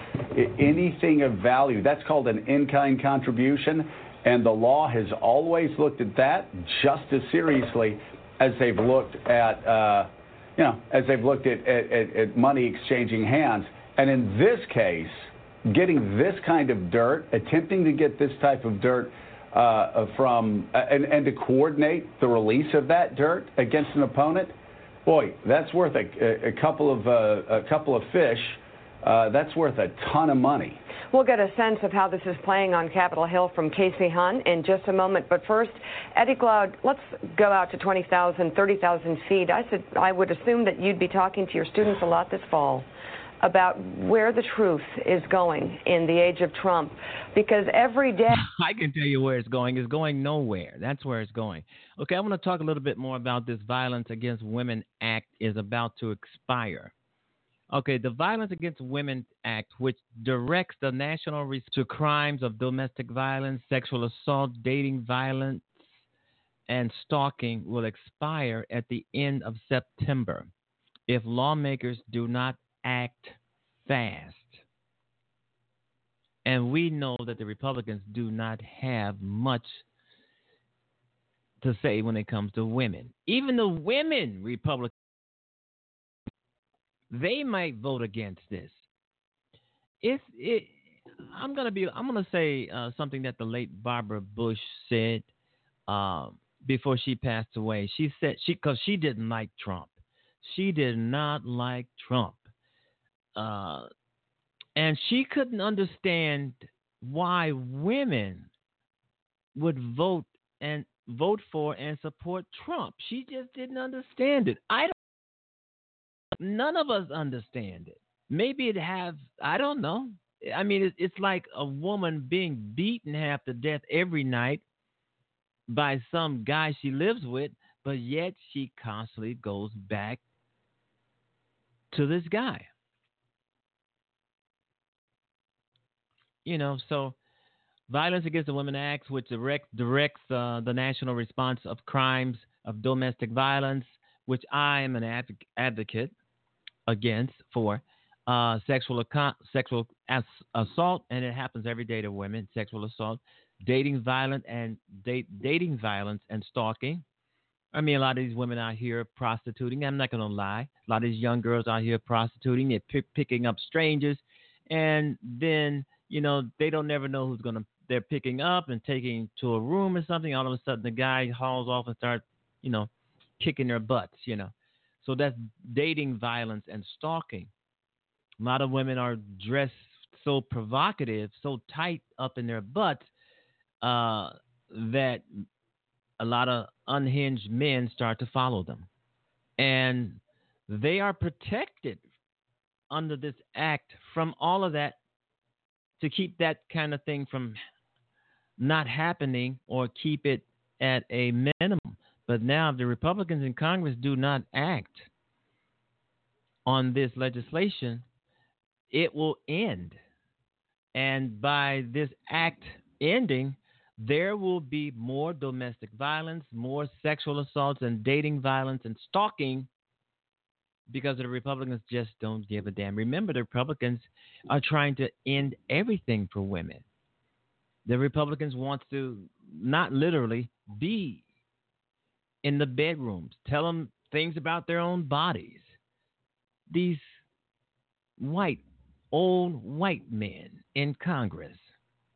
Anything of value. That's called an in-kind contribution, and the law has always looked at that just as seriously as they've looked at, uh, you know, as they've looked at, at, at, at money exchanging hands. And in this case, getting this kind of dirt, attempting to get this type of dirt uh, from, uh, and, and to coordinate the release of that dirt against an opponent, boy, that's worth a, a, couple of uh, a couple of fish. Uh, that's worth a ton of money. We'll get a sense of how this is playing on Capitol Hill from Kasie Hunt in just a moment. But first, Eddie Glaude, let's go out to 20,000, 30,000 feet. I said I would assume that you'd be talking to your students a lot this fall about where the truth is going in the age of Trump, because every day. I can tell you where it's going. It's going nowhere. That's where it's going. Okay, I want to talk a little bit more about this Violence Against Women Act is about to expire. Okay, the Violence Against Women Act, which directs the national res- to crimes of domestic violence, sexual assault, dating violence, and stalking, will expire at the end of September. if lawmakers do not act fast. And we know that the Republicans do not have much to say when it comes to women. Even the women Republicans, they might vote against this. If it, I'm gonna be, I'm gonna say uh, something that the late Barbara Bush said uh, before she passed away. She said she, because she didn't like Trump, she did not like Trump, uh, and she couldn't understand why women would vote and vote for and support Trump. She just didn't understand it. I don't. None of us understand it. Maybe it have. I don't know. I mean, it, it's like a woman being beaten half to death every night by some guy she lives with, but yet she constantly goes back to this guy. You know, so Violence Against the Women Act, which direct, directs uh, the national response of crimes of domestic violence, which I am an adv- advocate against for uh, sexual account, sexual ass- assault, and it happens every day to women. Sexual assault, dating violence, and date, dating violence and stalking. I mean, a lot of these women out here prostituting. I'm not going to lie. A lot of these young girls out here prostituting. They're pick, picking up strangers, and then you know they don't never know who's to. They're picking up and taking to a room or something. All of a sudden, the guy hauls off and starts, you know, kicking their butts. You know, so that's dating violence and stalking. A lot of women are dressed so provocative, so tight up in their butts, uh, that a lot of unhinged men start to follow them. And they are protected under this act from all of that to keep that kind of thing from not happening or keep it at a minimum. But now, if the Republicans in Congress do not act on this legislation, it will end. And by this act ending, there will be more domestic violence, more sexual assaults, and dating violence and stalking because the Republicans just don't give a damn. Remember, the Republicans are trying to end everything for women. The Republicans want to not literally be in the bedrooms, tell them things about their own bodies. These white, old white men in Congress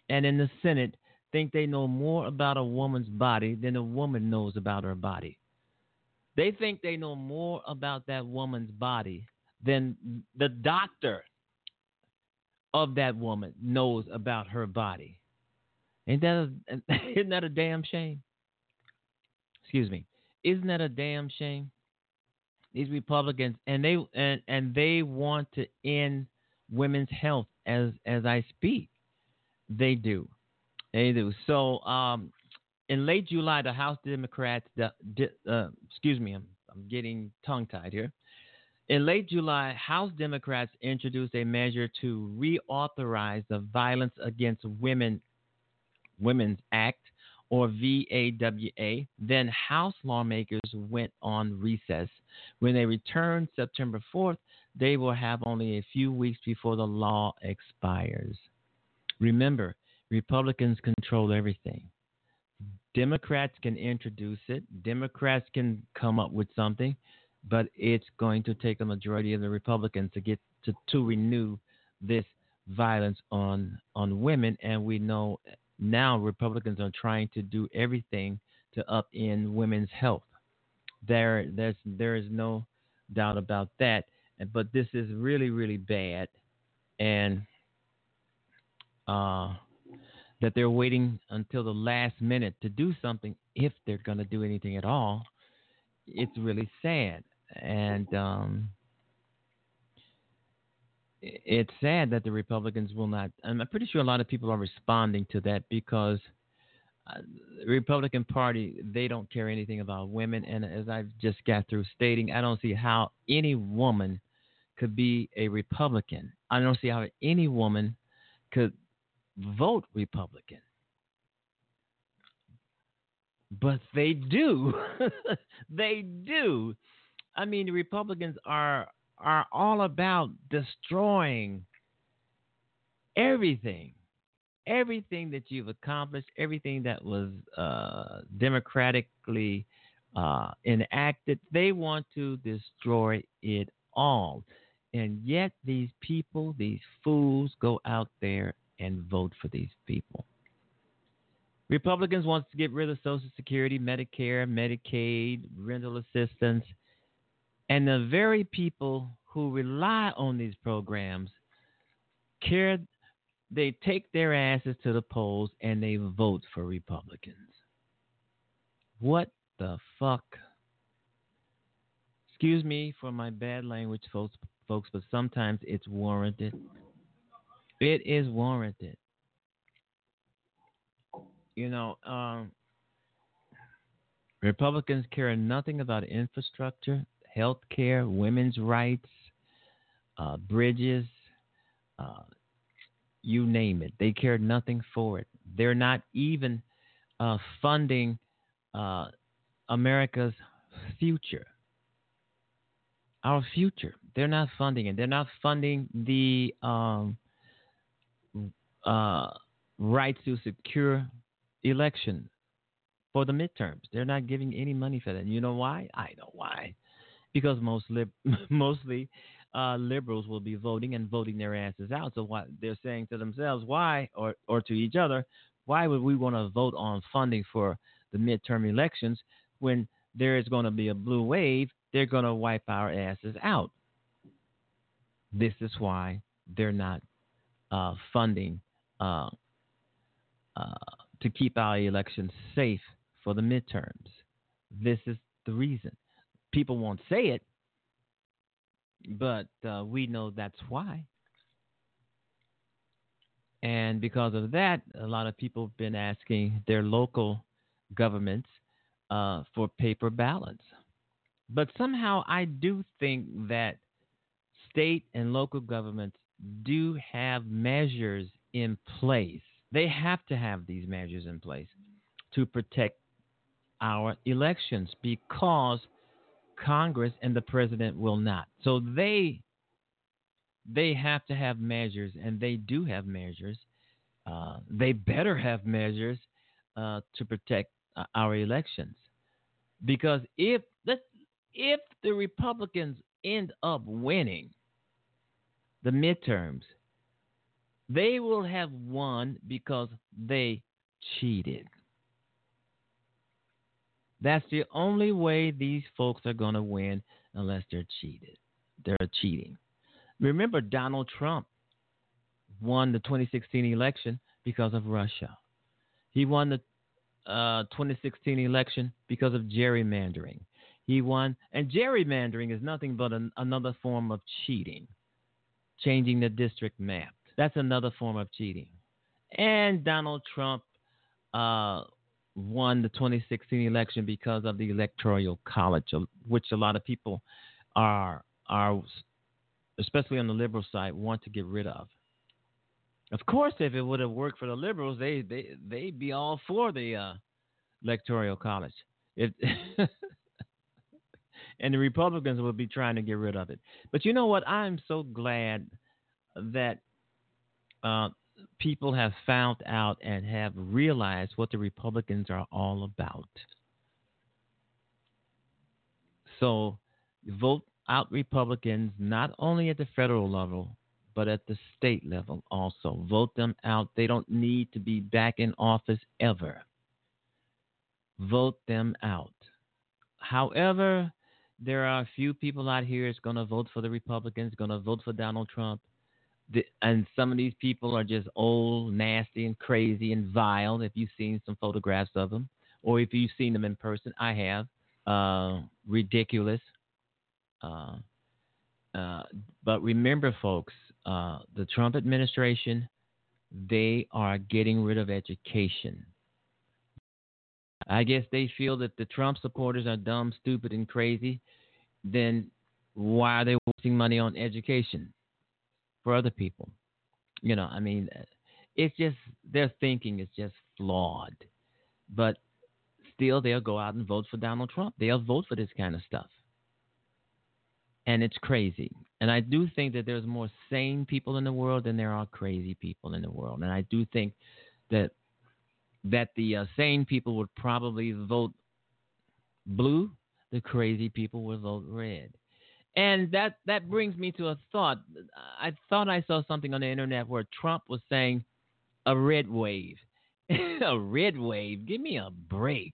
and in the Senate think they know more about a woman's body than a woman knows about her body. They think they know more about that woman's body than the doctor of that woman knows about her body. Ain't that a, isn't that a damn shame? Excuse me. Isn't that a damn shame? These Republicans and they and, and they want to end women's health as as I speak. They do. They do. So um, in late July, the House Democrats, the, uh, excuse me, I'm, I'm getting tongue tied here. In late July, House Democrats introduced a measure to reauthorize the Violence Against Women Women's Act, or VAWA. Then House lawmakers went on recess. When they return September 4th, they will have only a few weeks before the law expires. Remember, Republicans control everything. Democrats can introduce it, Democrats can come up with something, but it's going to take a majority of the Republicans to get to, to renew this violence on on women and we know now Republicans are trying to do everything to upend women's health. There there's there is no doubt about that. But this is really, really bad and uh that they're waiting until the last minute to do something if they're going to do anything at all. It's really sad. And um, it's sad that the Republicans will not. I'm pretty sure a lot of people are responding to that because uh, the Republican Party they don't care anything about women. And as I've just got through stating, I don't see how any woman could be a Republican. I don't see how any woman could vote Republican. But they do. they do. I mean, Republicans are are all about destroying everything, everything that you've accomplished, everything that was uh, democratically uh, enacted. They want to destroy it all. And yet, these people, these fools, go out there and vote for these people. Republicans want to get rid of Social Security, Medicare, Medicaid, rental assistance, and the very people who rely on these programs care. They take their asses to the polls and they vote for Republicans. What the fuck? Excuse me for my bad language, folks, folks, but sometimes it's warranted. It is warranted. You know, um, Republicans care nothing about infrastructure, health care, women's rights, uh, bridges, uh, you name it. They care nothing for it. They're not even uh, funding uh, America's future. Our future. They're not funding it. They're not funding the um, uh, right to secure election for the midterms. They're not giving any money for that. You know why? I know why. Because most lib- mostly uh, liberals will be voting and voting their asses out. So what they're saying to themselves, why or or to each other, why would we want to vote on funding for the midterm elections when there is going to be a blue wave? They're going to wipe our asses out. This is why they're not uh, funding uh, uh, to keep our elections safe for the midterms. This is the reason. People won't say it, but uh, we know that's why. And because of that, a lot of people have been asking their local governments uh, for paper ballots. But somehow I do think that state and local governments do have measures in place. They have to have these measures in place to protect our elections because Congress and the president will not. So they they have to have measures, and they do have measures. Uh, they better have measures uh, to protect uh, our elections, because if if the Republicans end up winning the midterms, they will have won because they cheated. That's the only way these folks are going to win unless they're cheated. They're cheating. Remember, Donald Trump won the 2016 election because of Russia. He won the uh, 2016 election because of gerrymandering. He won, and gerrymandering is nothing but an, another form of cheating, changing the district map. That's another form of cheating. And Donald Trump uh, won the 2016 election because of the electoral college, which a lot of people are are especially on the liberal side want to get rid of. Of course, if it would have worked for the liberals, they they they'd be all for the uh, electoral college. It and the Republicans would be trying to get rid of it. But you know what? I'm so glad that uh, people have found out and have realized what the Republicans are all about. So vote out Republicans not only at the federal level, but at the state level also. Vote them out. They don't need to be back in office ever. Vote them out. However, there are a few people out here that's going to vote for the Republicans, going to vote for Donald Trump and some of these people are just old, nasty, and crazy and vile. If you've seen some photographs of them, or if you've seen them in person, I have. Uh, ridiculous. Uh, uh, but remember, folks, uh, the Trump administration, they are getting rid of education. I guess they feel that the Trump supporters are dumb, stupid, and crazy. Then why are they wasting money on education? For other people. You know, I mean, it's just their thinking is just flawed. But still, they'll go out and vote for Donald Trump. They'll vote for this kind of stuff. and it's crazy. And I do think that there's more sane people in the world than there are crazy people in the world. And I do think that that the uh, sane people would probably vote blue, the crazy people would vote red. And that that brings me to a thought. I thought I saw something on the internet where Trump was saying a red wave. a red wave? Give me a break.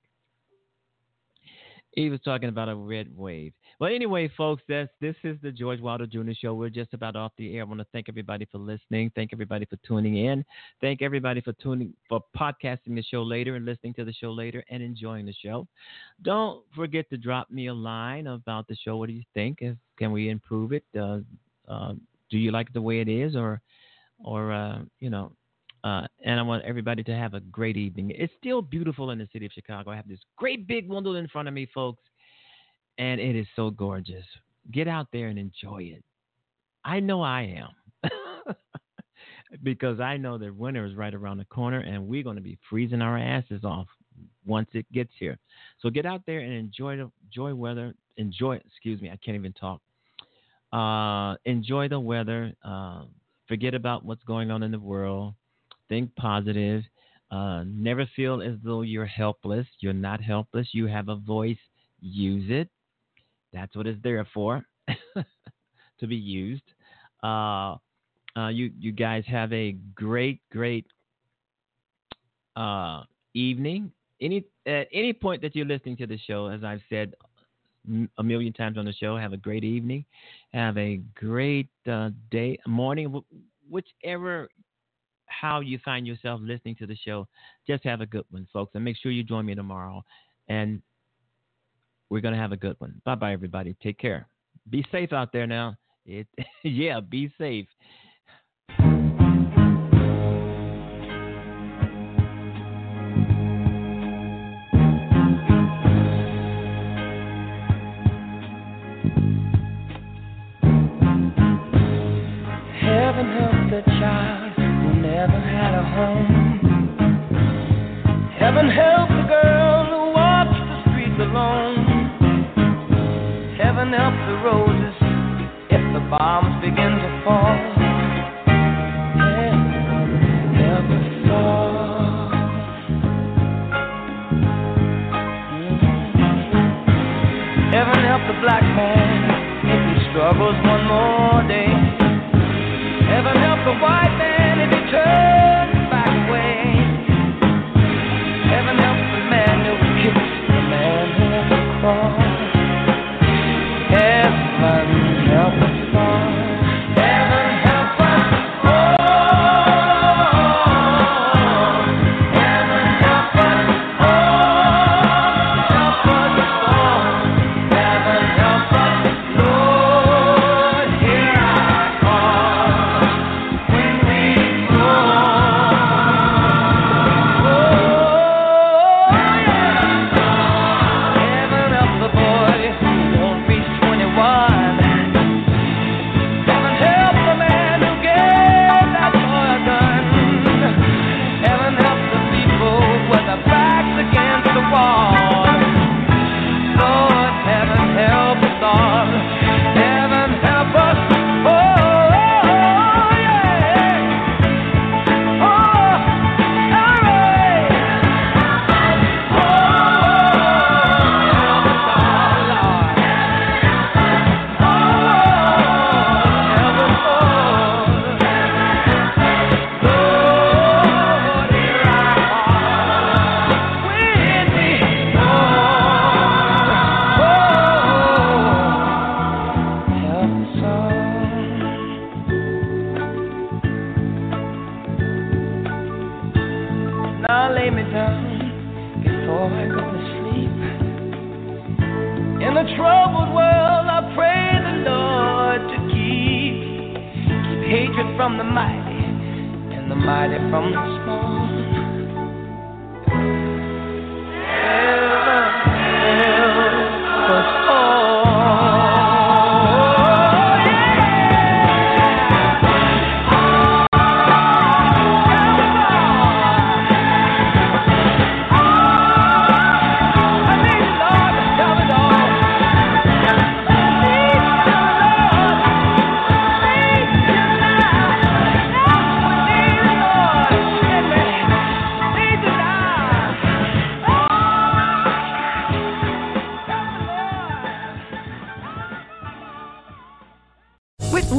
He was talking about a red wave. Well, anyway, folks, that's this is the George Wilder Jr. Show. We're just about off the air. I want to thank everybody for listening. Thank everybody for tuning in. Thank everybody for tuning for podcasting the show later and listening to the show later and enjoying the show. Don't forget to drop me a line about the show. What do you think? Is- Can we improve it? Uh, uh, do you like the way it is, or, or uh, you know? Uh, and I want everybody to have a great evening. It's still beautiful in the city of Chicago. I have this great big window in front of me, folks, and it is so gorgeous. Get out there and enjoy it. I know I am. because I know that winter is right around the corner and we're going to be freezing our asses off once it gets here. So get out there and enjoy the enjoy weather. Enjoy, excuse me, I can't even talk. Uh, enjoy the weather. Uh, forget about what's going on in the world. Think positive. Uh, never feel as though you're helpless. You're not helpless. You have a voice. Use it. That's what it's there for, to be used. Uh, uh, you you guys have a great great uh, evening. Any at any point that you're listening to the show, as I've said a million times on the show, have a great evening, have a great uh, day, morning, whichever how you find yourself listening to the show. Just have a good one, folks, and make sure you join me tomorrow. And we're gonna have a good one. Bye bye, everybody. Take care. Be safe out there now. It, yeah, be safe. Heaven help the girl who walks the streets alone. Heaven help the roses if the bombs begin to fall. Heaven help us all. Heaven help the black man if he struggles one more day. Never